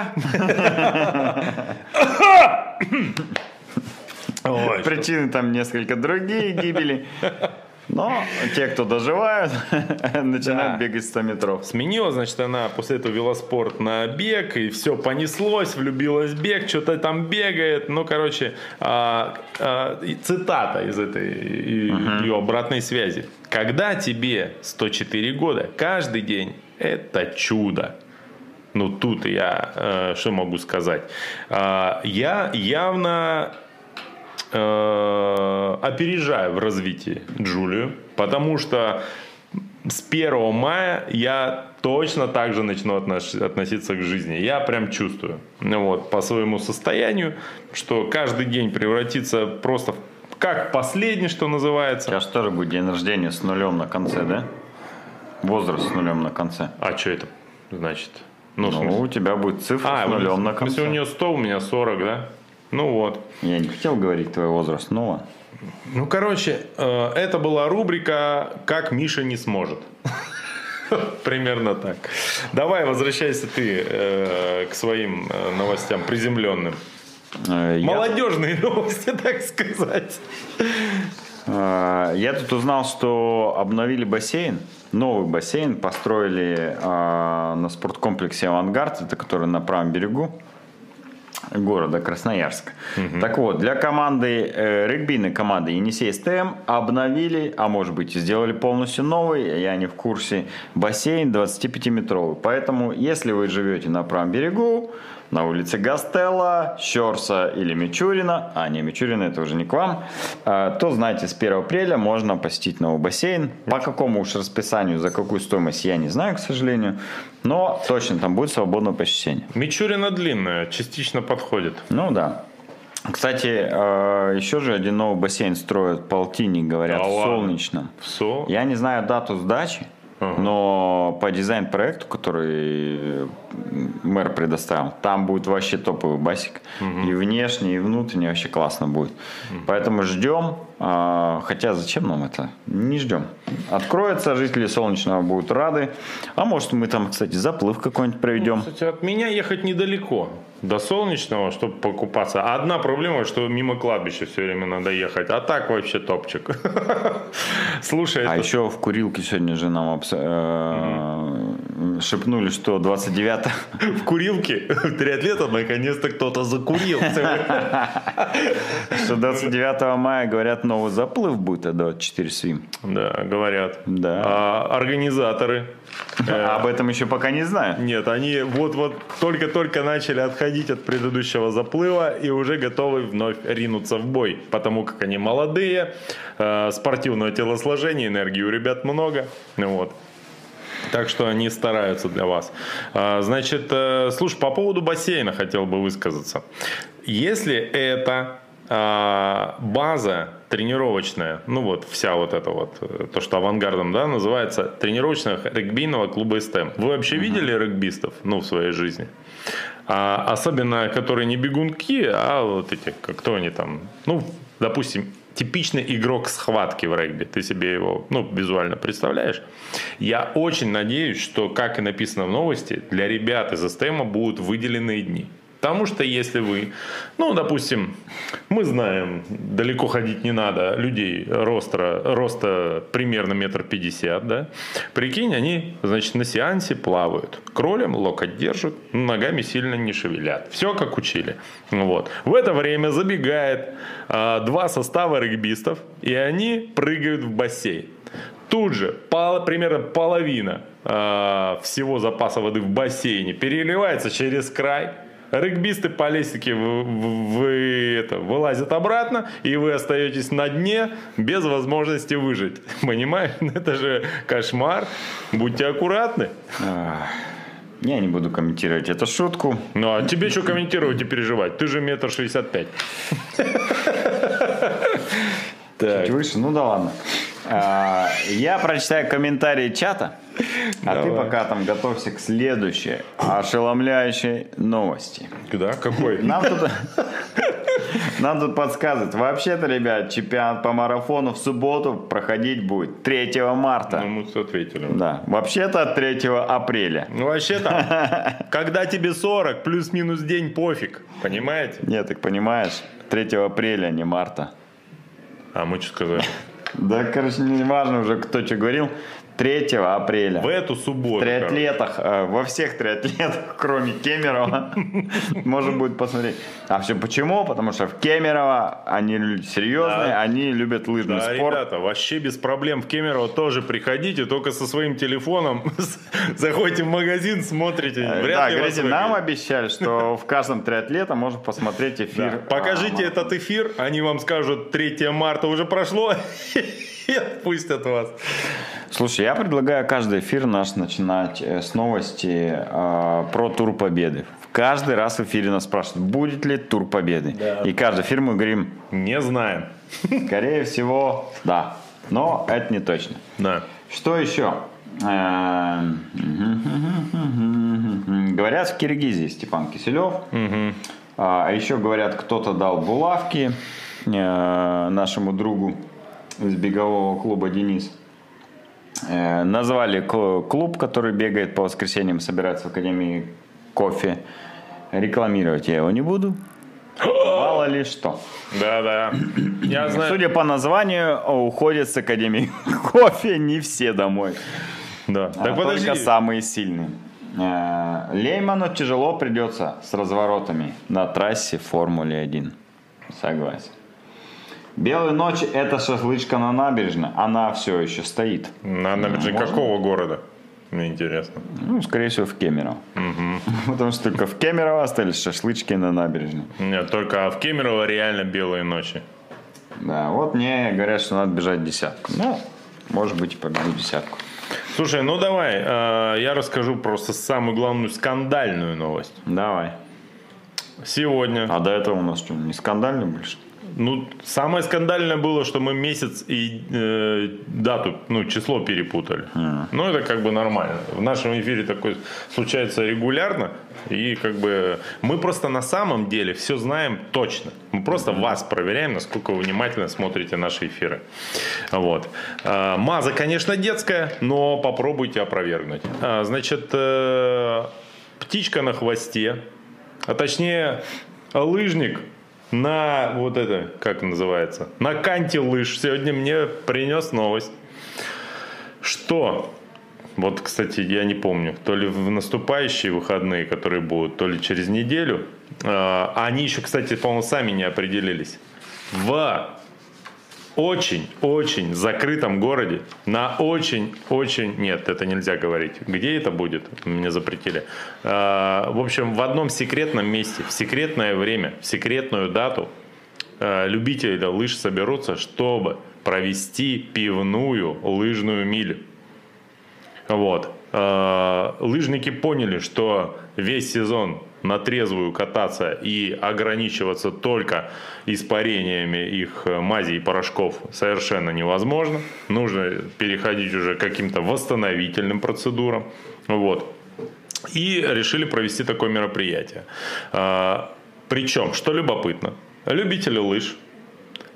Ой, что- Причины там несколько другие гибели. Но те, кто доживают, начинают Да. бегать 100 метров. Сменила, значит, она после этого велоспорт на бег, и все понеслось, влюбилась в бег, что-то там бегает. Ну, короче, а, а, цитата из этой и- ее обратной связи. Когда тебе 104 года, каждый день это чудо. Ну, тут я э, что могу сказать? А, я явно э, опережаю в развитии Джулию, потому что с 1 мая я точно так же начну относиться к жизни. Я прям чувствую вот, по своему состоянию, что каждый день превратится просто в как последний, что У называется. тебя же тоже будет день рождения с нулем на конце, да? Возраст с нулем на конце. А что это значит? Ну, Ну, у тебя будет цифра а, с нулем на конце. у нее 100, у меня 40, да? Ну вот. Я не хотел говорить твой возраст, но. Ну, короче, э, это была рубрика «Как Миша не сможет». Примерно так. Давай, возвращайся ты э, к своим э, новостям приземленным. Я- Молодежные новости, так сказать. Я тут узнал, что обновили бассейн. Новый бассейн построили э, на спорткомплексе «Авангард», это который на правом берегу города Красноярск. Так вот, для команды, э, регбийной команды Енисей СТМ обновили, а может быть сделали полностью новый, я не в курсе, бассейн 25-метровый. Поэтому, если вы живете на правом берегу, на улице Гастелла, Щерса или Мичурина, а не Мичурина, это уже не к вам, э, то знаете, с 1 апреля можно посетить новый бассейн. По какому уж расписанию, за какую стоимость, я не знаю, к сожалению, но точно там будет свободное посещение. Мичурина длинная, частично подходит. Ну да. Кстати, э, еще же один новый бассейн строят в Полтине, говорят, Да в ладно? Солнечном. Все. Я не знаю дату сдачи, Ага. но по дизайн-проекту, который э, мэр предоставил, там будет вообще топовый басик. И внешне, и внутренне вообще классно будет. Поэтому ждем. А, Хотя зачем нам это? Не ждем. Откроется, жители Солнечного будут рады. А может мы там, кстати, заплыв какой-нибудь проведем. Кстати, от меня ехать недалеко. До Солнечного, чтобы покупаться. А Одна проблема, что мимо кладбища все время надо ехать. А так вообще топчик. Слушай, А это- еще в курилке сегодня же нам э, шепнули, что 29 в курилке в триатлета наконец-то кто-то закурил. что 29 мая, говорят, новый заплыв будет, а 24 свим. Да, говорят. Да. А организаторы? э, Об этом еще пока не знаю. Нет, они вот-вот только-только начали отходить от предыдущего заплыва и уже готовы вновь ринуться в бой, потому как они молодые, э, спортивного телосложения, энергии у ребят много, ну вот. Так что они стараются для вас. А, Значит, э, слушай, по поводу бассейна хотел бы высказаться. Если это а, база тренировочная, ну вот вся вот эта вот, э, то, что авангардом, да, называется тренировочного регбийного клуба СТМ. Вы вообще видели регбистов, ну, в своей жизни? А, особенно, которые не бегунки, а вот эти, кто они там, ну, допустим, типичный игрок схватки в регби. Ты себе его, ну, визуально представляешь? Я очень надеюсь, что, как и написано в новости, для ребят из СТМ будут выделенные дни. Потому что если вы, ну, допустим, мы знаем, далеко ходить не надо, людей роста, роста примерно метр пятьдесят, да, прикинь, они, значит, на сеансе плавают, кролем локоть держат, ногами сильно не шевелят. Все как учили. Вот. В это время забегает а, два состава регбистов, и они прыгают в бассейн. Тут же пол- примерно половина а, всего запаса воды в бассейне переливается через край. Регбисты по лестнике вы, вы- это, вылазят обратно, и вы остаетесь на дне без возможности выжить. Понимаешь? Это же кошмар. Будьте аккуратны. Я не буду комментировать эту шутку. Ну, а тебе что комментировать и переживать? Ты же метр шестьдесят пять. Чуть выше, ну да ладно. А, Я прочитаю комментарии чата, а ты пока там готовься к следующей ошеломляющей новости. Да, какой? Нам тут, нам тут подсказывают. Вообще-то, ребят, чемпионат по марафону в субботу проходить будет 3 Ну, марта. мы тут ответили. Да, вообще-то 3 апреля. Ну, вообще-то, когда тебе 40, плюс-минус день, пофиг. Понимаете? Нет, так понимаешь, 3 апреля, а не марта. А мы что сказали? Да, короче, не важно уже, кто что говорил. 3 апреля. В эту субботу. В триатлетах, э, во всех триатлетах, кроме Кемерово, можно будет посмотреть. А все почему? Потому что в Кемерово они лю- серьезные, Да. они любят лыжный Да, спорт. ребята, вообще без проблем в Кемерово тоже приходите, только со своим телефоном заходите в магазин, смотрите. Э, Вряд да, говорите, нам обещали, что в каждом триатлета можно посмотреть эфир. Да. Покажите А, этот эфир, они вам скажут, 3 марта уже прошло, и отпустят вас. Слушай, я предлагаю каждый эфир наш начинать э, с новости э, про Тур Победы. Каждый раз в эфире нас спрашивают, будет ли Тур Победы. Да. И каждый эфир мы говорим, Не знаем. скорее всего, да. Но это не точно. Да. Что еще? Эм, Говорят, в Киргизии Степан Киселев. А еще говорят, кто-то дал булавки э, нашему другу из бегового клуба Денис. Э, Назвали кл- клуб, который бегает по воскресеньям, собирается в Академии кофе. Рекламировать я его не буду. Мало ли что. Да, да. Я знаю. Судя по названию, уходят с Академии кофе не все домой. Да. А Так подожди. только самые сильные. Э, Лейману тяжело придется с разворотами на трассе Формуле 1. Согласен. Белые ночи это шашлычка на набережной. Она все еще стоит. На набережной Можно? какого города? Мне интересно. Ну, скорее всего, в Кемерово. Потому что только в Кемерово остались шашлычки на набережной. Нет, только в Кемерово реально белые ночи. Да, вот мне говорят, что надо бежать десятку. Ну, может быть, и побегу десятку. Слушай, ну давай, э, я расскажу просто самую главную скандальную новость. Давай. Сегодня, А до этого у нас что, не скандально больше? Ну, самое скандальное было, что мы месяц и э, дату, ну, число перепутали. Ну, это как бы нормально. В нашем эфире такое случается регулярно. И как бы мы просто на самом деле все знаем точно. Мы просто вас проверяем, насколько вы внимательно смотрите наши эфиры. Вот. А, Маза, конечно, детская, но попробуйте опровергнуть. А, Значит, э, птичка на хвосте, а точнее лыжник на вот это, как называется, на канте лыж. Сегодня мне принес новость, что? Вот, кстати, я не помню, то ли в наступающие выходные, которые будут, то ли через неделю. А они еще, кстати, по-моему, сами не определились. В очень-очень закрытом городе, на очень-очень... Нет, это нельзя говорить. Где это будет? Мне запретили. А, В общем, в одном секретном месте, в секретное время, в секретную дату э, любители лыж соберутся, чтобы провести пивную лыжную милю. Вот. Э, Лыжники поняли, что весь сезон на трезвую кататься и ограничиваться только испарениями их э, мазей и порошков совершенно невозможно. Нужно переходить уже к каким-то восстановительным процедурам. Вот. И решили провести такое мероприятие. А, Причем, что любопытно, любители лыж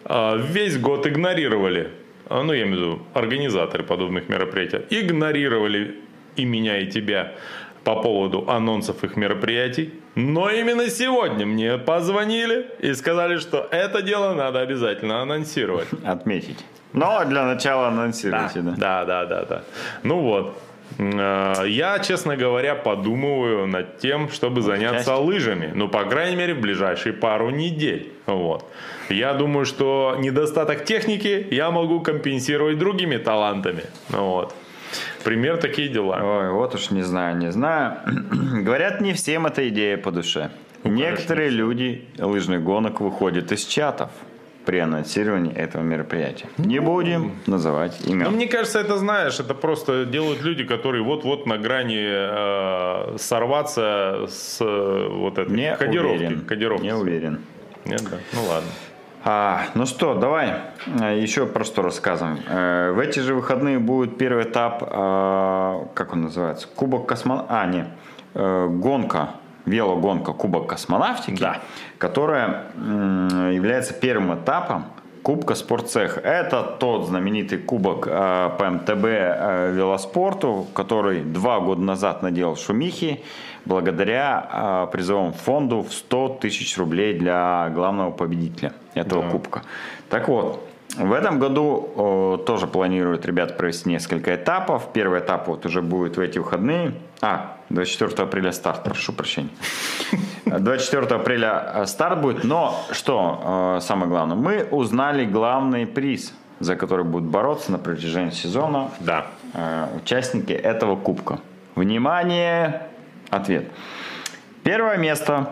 а, весь год игнорировали, а, ну я имею в виду организаторы подобных мероприятий, игнорировали и меня, и тебя по поводу анонсов их мероприятий. Но именно сегодня мне позвонили и сказали, что это дело надо обязательно анонсировать. Отметить. Но для начала анонсируйте, да. Да, да, да, да. Ну вот. Э, Я, честно говоря, подумываю над тем, чтобы заняться часть. лыжами. Ну, по крайней мере, в ближайшие пару недель. Вот. Я думаю, что недостаток техники я могу компенсировать другими талантами. Вот. Пример такие дела. Ой, вот уж не знаю, не знаю. Говорят, не всем эта идея по душе. Ну, Некоторые люди лыжных гонок выходят из чатов. при анонсировании этого мероприятия. Не будем называть имен. Ну, мне кажется, это знаешь, это просто делают люди, которые вот-вот на грани э, сорваться с э, вот этой Не кодировки. уверен. кодировки. Не уверен. Нет, да. Ну ладно. А, ну что, давай э, еще про что рассказываем. Э, В эти же выходные будет первый этап, э, как он называется, Кубок космонавтики, а, не, э, гонка, велогонка Кубок космонавтики, Да. которая является первым этапом Кубка Спортцех. Это тот знаменитый кубок э, по МТБ э, велоспорту, который два года назад наделал шумихи благодаря э, призовому фонду в 100 тысяч рублей для главного победителя этого Да. кубка. Так вот, в этом году э, тоже планируют ребята провести несколько этапов. Первый этап вот уже будет в эти выходные. А, 24 апреля старт, прошу прощения. 24 апреля э, старт будет, но что э, самое главное, мы узнали главный приз, за который будут бороться на протяжении сезона Да. э, участники этого кубка. Внимание, ответ. Первое место.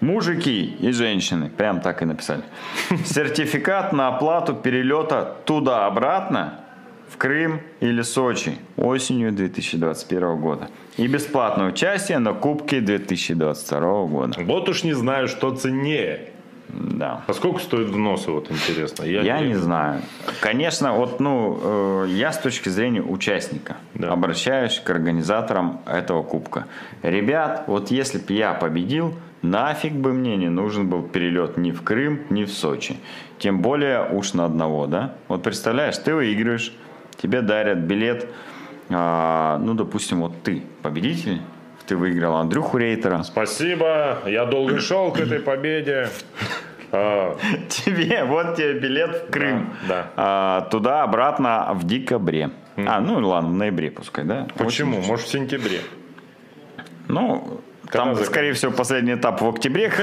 Мужики и женщины, прям так и написали. Сертификат на оплату перелета туда-обратно в Крым или Сочи осенью 2021 года. И бесплатное участие на Кубке 2022 года. Вот уж не знаю, что ценнее. Да. А сколько стоит взносы, вот интересно? Я не знаю. Конечно, вот, ну, э, я с точки зрения участника Да. обращаюсь к организаторам этого кубка. Ребят, вот если бы я победил, нафиг бы мне не нужен был перелет ни в Крым, ни в Сочи. Тем более уж на одного, да? Вот представляешь, ты выигрываешь, тебе дарят билет, а, ну, допустим, вот ты победитель, ты выиграл Андрюху Рейтера, Спасибо, я долго шел к этой победе. А, Тебе, вот тебе билет в Крым. Да, А, туда, обратно в декабре. А, ну ладно, в ноябре пускай, да? Почему? Может, в сентябре? Ну, Когда там, закон- скорее всего, последний этап в октябре.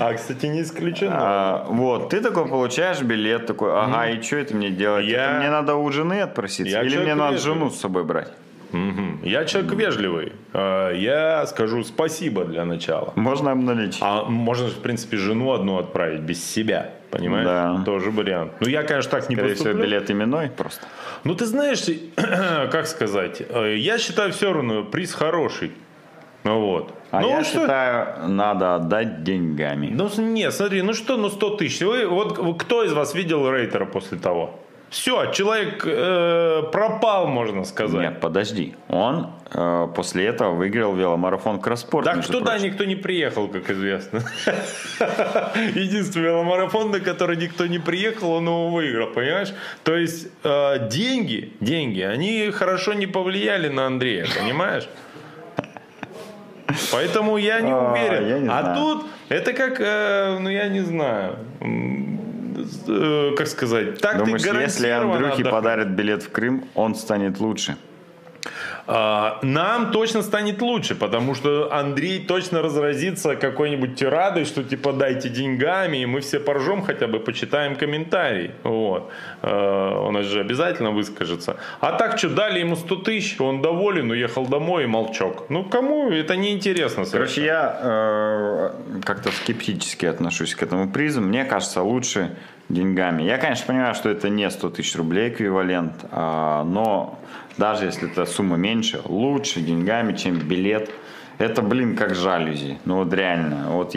А, кстати, не исключено. А, Вот, ты такой получаешь билет, такой, ага, и что это мне делать? Мне надо у жены отпроситься? Или мне надо жену с собой брать? Мгм. Я человек вежливый. А, Я скажу спасибо для начала. Можно обналичить. А можно, в принципе, жену одну отправить без себя. Понимаешь? Да. Тоже вариант. Ну, я, конечно, так не Скорее всего, поступлю. билет именной просто. Ну, ты знаешь, как сказать, э, я считаю все равно приз хороший. Ну вот. А ну, я что- считаю, надо отдать деньгами. Ну, нет, смотри, ну что, ну 100 тысяч. Вы, вот кто из вас видел Рейтера после того? Все, человек э, пропал, можно сказать. Нет, подожди. Он э, после этого выиграл веломарафон Кросспорт. Так туда прочим. никто не приехал, как известно. Единственный веломарафон, на который никто не приехал, он его выиграл, понимаешь? То есть э, деньги, деньги, они хорошо не повлияли на Андрея, понимаешь? Поэтому я не А, уверен. я не а тут это как, э, ну я не знаю, как сказать, так Думаешь, ты если Андрюхе отдохнешь. подарят билет в Крым, он станет лучше? А, Нам точно станет лучше, потому что Андрей точно разразится какой-нибудь тирадой, что типа дайте деньгами, и мы все поржем хотя бы, почитаем комментарий. Вот. А, Он же обязательно выскажется. А так что, дали ему 100 тысяч, он доволен, уехал домой и молчок. Ну кому это не интересно Короче, я э, как-то скептически отношусь к этому призу. Мне кажется, лучше деньгами. Я, конечно, понимаю, что это не 100 тысяч рублей эквивалент, а, но даже если эта сумма меньше, лучше деньгами, чем билет. Это, блин, как жалюзи. Ну вот реально. Вот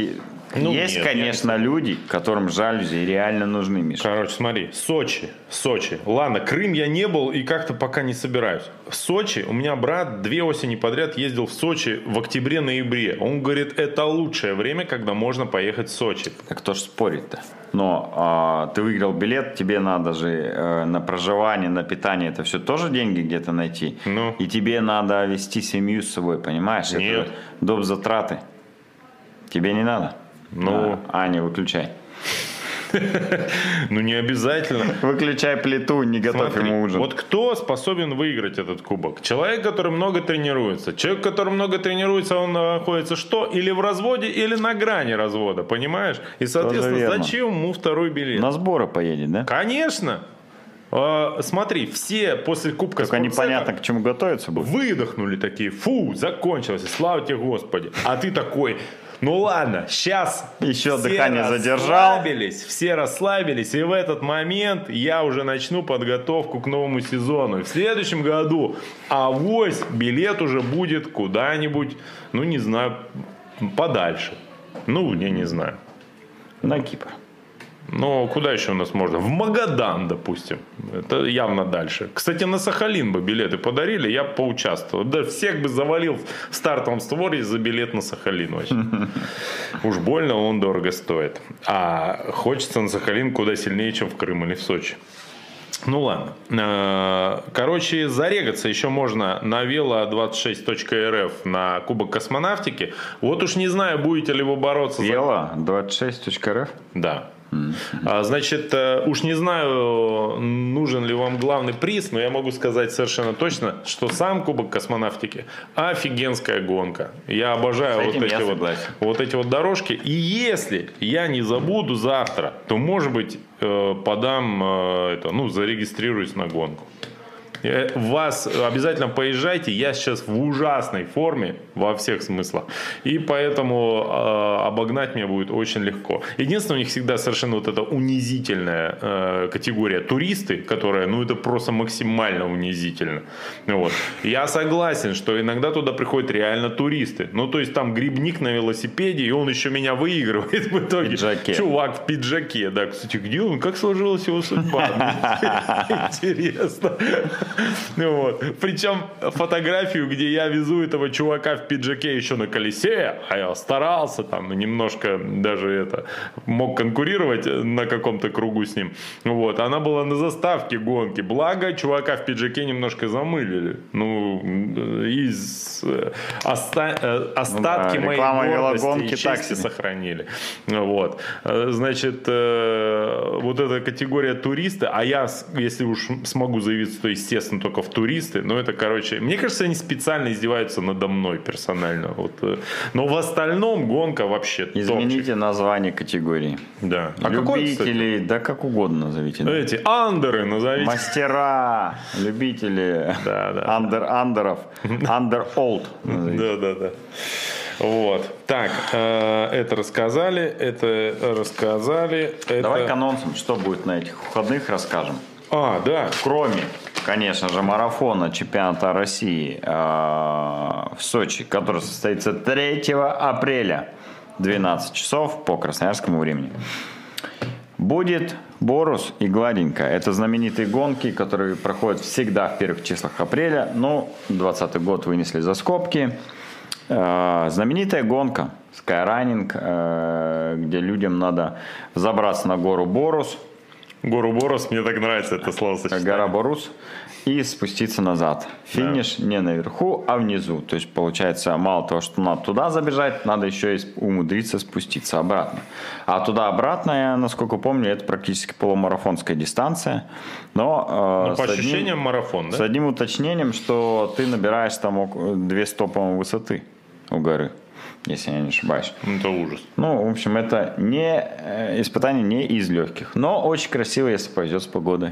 Ну, есть, нет, конечно, люди, которым жалюзи реально нужны, Миша. Короче, смотри, Сочи, Сочи. Ладно, Крым я не был и как-то пока не собираюсь. В Сочи у меня брат две осени подряд ездил в Сочи в октябре-ноябре. Он говорит, это лучшее время, когда можно поехать в Сочи. Так кто ж спорит-то? Но а, ты выиграл билет, тебе надо же э, на проживание, на питание, это все тоже деньги где-то найти. Ну. И тебе надо вести семью с собой, понимаешь? Нет. Это доп. затраты. Тебе не надо. Ну. А, Аня, выключай. Ну, не обязательно. Выключай плиту, не готовь Смотри, ему ужин. вот кто способен выиграть этот кубок? Человек, который много тренируется. Человек, который много тренируется, он находится что? Или в разводе, или на грани развода, понимаешь? И, соответственно, зачем ему второй билет? На сборы поедет, да? Конечно. А, смотри, все после Кубка Только непонятно, к чему готовиться будет. выдохнули такие, фу, закончилось, слава тебе Господи. А ты такой, Ну ладно, сейчас Еще дыхание задержал. расслабились, все расслабились, и в этот момент я уже начну подготовку к новому сезону. И в следующем году авось билет уже будет куда-нибудь, ну не знаю, подальше. Ну, я не знаю. На Кипр. Но куда еще у нас можно? В Магадан, допустим. Это явно дальше. Кстати, на Сахалин бы билеты подарили, я поучаствовал. Да всех бы завалил в стартовом створе за билет на Сахалин вообще. Уж больно он дорого стоит. А хочется на Сахалин куда сильнее, чем в Крым или в Сочи. Ну ладно. Э, Короче, зарегаться еще можно на velo26.rf на Кубок космонавтики. Вот уж не знаю, будете ли вы бороться за Вела 26.rf. да. А, Значит, э, уж не знаю, нужен ли вам главный приз, но я могу сказать совершенно точно, что сам Кубок космонавтики офигенская гонка. Я обожаю вот эти вот, вот эти вот дорожки. И если я не забуду завтра, то, может быть, э, подам э, это, ну, зарегистрируюсь на гонку. Э, Вас обязательно поезжайте. Я сейчас в ужасной форме во всех смыслах. И поэтому э, обогнать мне будет очень легко. Единственное, у них всегда совершенно вот эта унизительная э, категория туристы, которая, ну, это просто максимально унизительно. Вот. Я согласен, что иногда туда приходят реально туристы. Ну, то есть там грибник на велосипеде, и он еще меня выигрывает в итоге. пиджаке. Чувак в пиджаке, да. Кстати, где он? Как сложилась его судьба? Интересно. Ну Вот. Причем фотографию, где я везу этого чувака в пиджаке еще на колесе, а я старался там немножко даже это мог конкурировать на каком-то кругу с ним. Вот. Она была на заставке гонки. Благо, чувака в пиджаке немножко замылили. Ну, из э, оста- э, остатки да, моей гордости велогонки и чести себе. сохранили. Вот. Э, Значит, вот эта категория туристы, а я, если уж смогу заявиться, то, естественно, только в туристы. Но это, короче, мне кажется, они специально издеваются надо мной персонально. Вот. э. Но в остальном гонка вообще топчик. Измените название категории. Да. А какой, кстати? Любители, да как угодно назовите. Эти андеры назовите. Мастера, любители Да, да. андер андеров, андер олд. Да, да, да. Вот. Так, э, это рассказали, это рассказали. Это... Давай к анонсам, что будет на этих выходных, расскажем. А, да. Кроме, конечно же, марафона чемпионата России э, в Сочи, который состоится 3 апреля, 12 часов по красноярскому времени. Будет Борус и Гладенько. Это знаменитые гонки, которые проходят всегда в первых числах апреля. Но 20 год вынесли за скобки. Э, Знаменитая гонка Skyrunning, э, где людям надо забраться на гору Борус, Гору Борос, мне так нравится это словосочетание. гора Борус, и спуститься назад. Финиш не наверху, а внизу. То есть, получается, мало того, что надо туда забежать, надо еще и умудриться спуститься обратно. А туда-обратно, я, насколько помню, это практически полумарафонская дистанция. Но, э, Ну, по с одним- ощущениям марафон, с да? одним уточнением, что ты набираешь там 200, по-моему, высоты у горы, если я не ошибаюсь. Ну, Это ужас. Ну, в общем, это не э, испытание не из легких, но очень красиво, если повезет с погодой.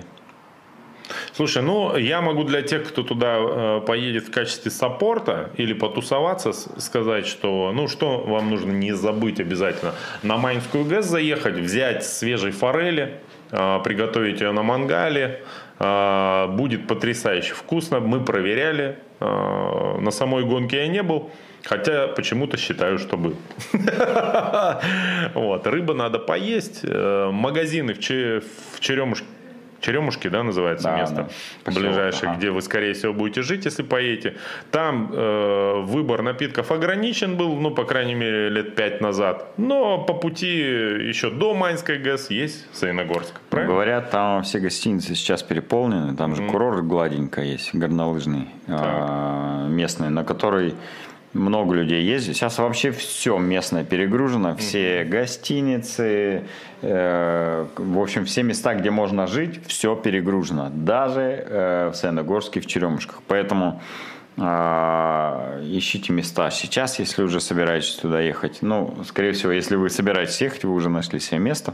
Слушай, ну я могу для тех, кто туда э, поедет в качестве саппорта или потусоваться, сказать, что ну что вам нужно не забыть обязательно на Майнскую ГЭС заехать, взять свежей форели, э, приготовить ее на мангале. Э, будет потрясающе вкусно. Мы проверяли. Э, на самой гонке я не был. Хотя почему-то считаю, что был. Вот. Рыба надо поесть. Э, Магазины в Черемушке. Черемушки, да, называется Да, место да. Ближайшее, ага. где вы, скорее всего, будете жить, если поедете. Там э, выбор напитков ограничен был, ну, по крайней мере, лет пять назад. Но по пути еще до Майнской ГЭС есть Саиногорск. Правильно? Говорят, там все гостиницы сейчас переполнены, там же курорт гладенько есть, горнолыжный, а, местный, на который много людей ездит. Сейчас вообще все местное перегружено, все гостиницы, э, в общем, все места, где можно жить, все перегружено. Даже э, в Саяногорске, в Черемушках. Поэтому ищите места. Сейчас, если уже собираетесь туда ехать, ну, скорее всего, если вы собираетесь ехать, вы уже нашли себе место.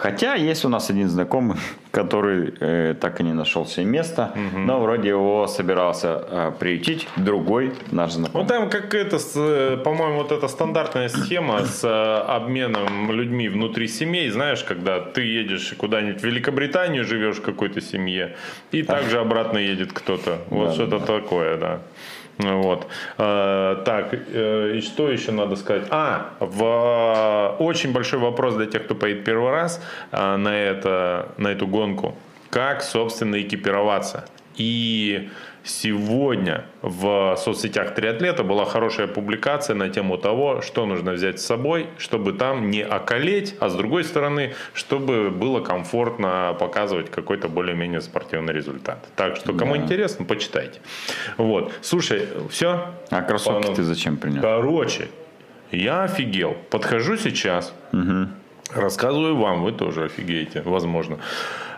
Хотя есть у нас один знакомый, который э, так и не нашел себе место, угу. но вроде его собирался э, приютить другой наш знакомый. Ну там как это, э, по-моему, вот эта стандартная схема с э, обменом людьми внутри семей, знаешь, когда ты едешь куда-нибудь в Великобританию, живешь в какой-то семье, и также обратно едет кто-то. Вот да, что-то да. такое, да. Вот. Э, так, э, и что еще надо сказать? А, в, очень большой вопрос для тех, кто поедет первый раз э, на, это, на эту гонку. Как, собственно, экипироваться? И Сегодня в соцсетях триатлета была хорошая публикация на тему того, что нужно взять с собой, чтобы там не околеть, а с другой стороны, чтобы было комфортно показывать какой-то более-менее спортивный результат. Так что, кому да. интересно, почитайте. Вот. Слушай, все? А кроссовки Пану... ты зачем принял? Короче, я офигел. Подхожу сейчас, угу. рассказываю вам, вы тоже офигеете, возможно.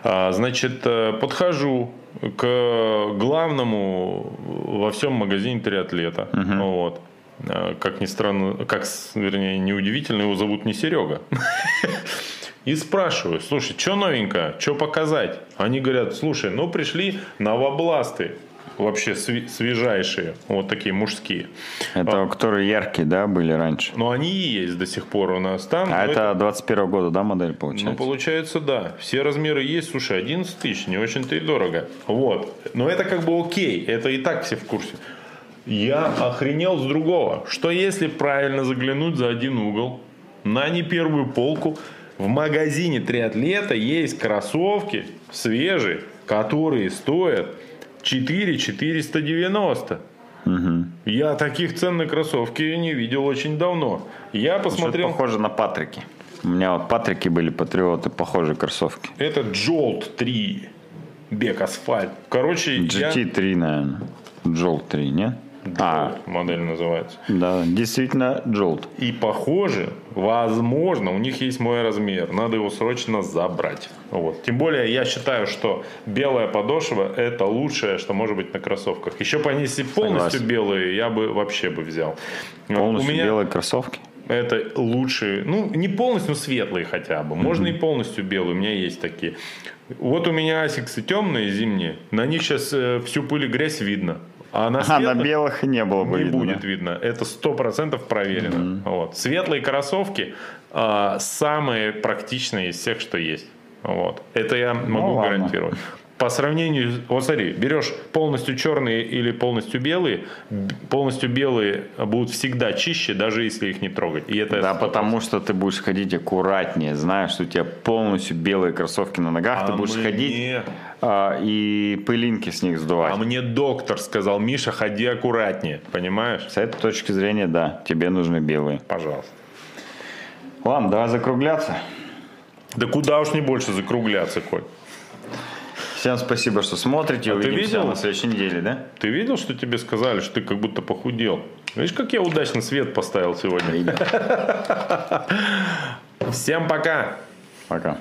Значит, э, подхожу к главному во всем магазине триатлета. Угу. Вот. А, как ни странно, как, вернее, неудивительно, его зовут не Серега. И спрашиваю, слушай, что новенькое, что показать? Они говорят, слушай, ну пришли новобласты вообще свежайшие, вот такие мужские. Это а, которые яркие, да, были раньше? Ну, они и есть до сих пор у нас там. А это, это 21 года, да, модель получается? Ну, получается, да. Все размеры есть, слушай, 11 тысяч, не очень-то и дорого. Вот. Но это как бы окей, это и так все в курсе. Я охренел с другого. Что если правильно заглянуть за один угол, на не первую полку, в магазине триатлета есть кроссовки свежие, которые стоят 4 490. Угу. Я таких цен на кроссовки не видел очень давно. Я посмотрел... Что похоже на Патрики. У меня вот Патрики были патриоты, похожие кроссовки. Это Jolt 3. Бег асфальт. Короче, GT3, я... наверное. Jolt 3, нет? А, модель называется. Да, действительно Jolt. И похоже, возможно, у них есть мой размер. Надо его срочно забрать. Вот. Тем более, я считаю, что белая подошва – это лучшее, что может быть на кроссовках. Еще бы они если полностью Согласен. белые, я бы вообще бы взял. Полностью у меня... белые кроссовки? Это лучшие, ну не полностью светлые хотя бы, можно mm-hmm. и полностью белые, у меня есть такие. Вот у меня асиксы темные зимние, на них сейчас э, всю пыль и грязь видно. А на, а на белых не было бы не видно. будет видно. Это сто процентов проверено. Mm-hmm. Вот. Светлые кроссовки а, самые практичные из всех, что есть. Вот. Это я могу ну, гарантировать. По сравнению, вот смотри, берешь полностью черные или полностью белые, полностью белые будут всегда чище, даже если их не трогать. И это да, потому что ты будешь ходить аккуратнее, знаешь, что у тебя полностью белые кроссовки на ногах, а ты будешь мне... ходить а, и пылинки с них сдувать. А мне доктор сказал, Миша, ходи аккуратнее, понимаешь? С этой точки зрения, да, тебе нужны белые. Пожалуйста. Ладно, давай закругляться. Да куда уж не больше закругляться, Коль. Всем спасибо, что смотрите. А Увидимся ты видел? на следующей неделе, да? Ты видел, что тебе сказали, что ты как будто похудел? Видишь, как я удачно свет поставил сегодня? Всем пока. Пока.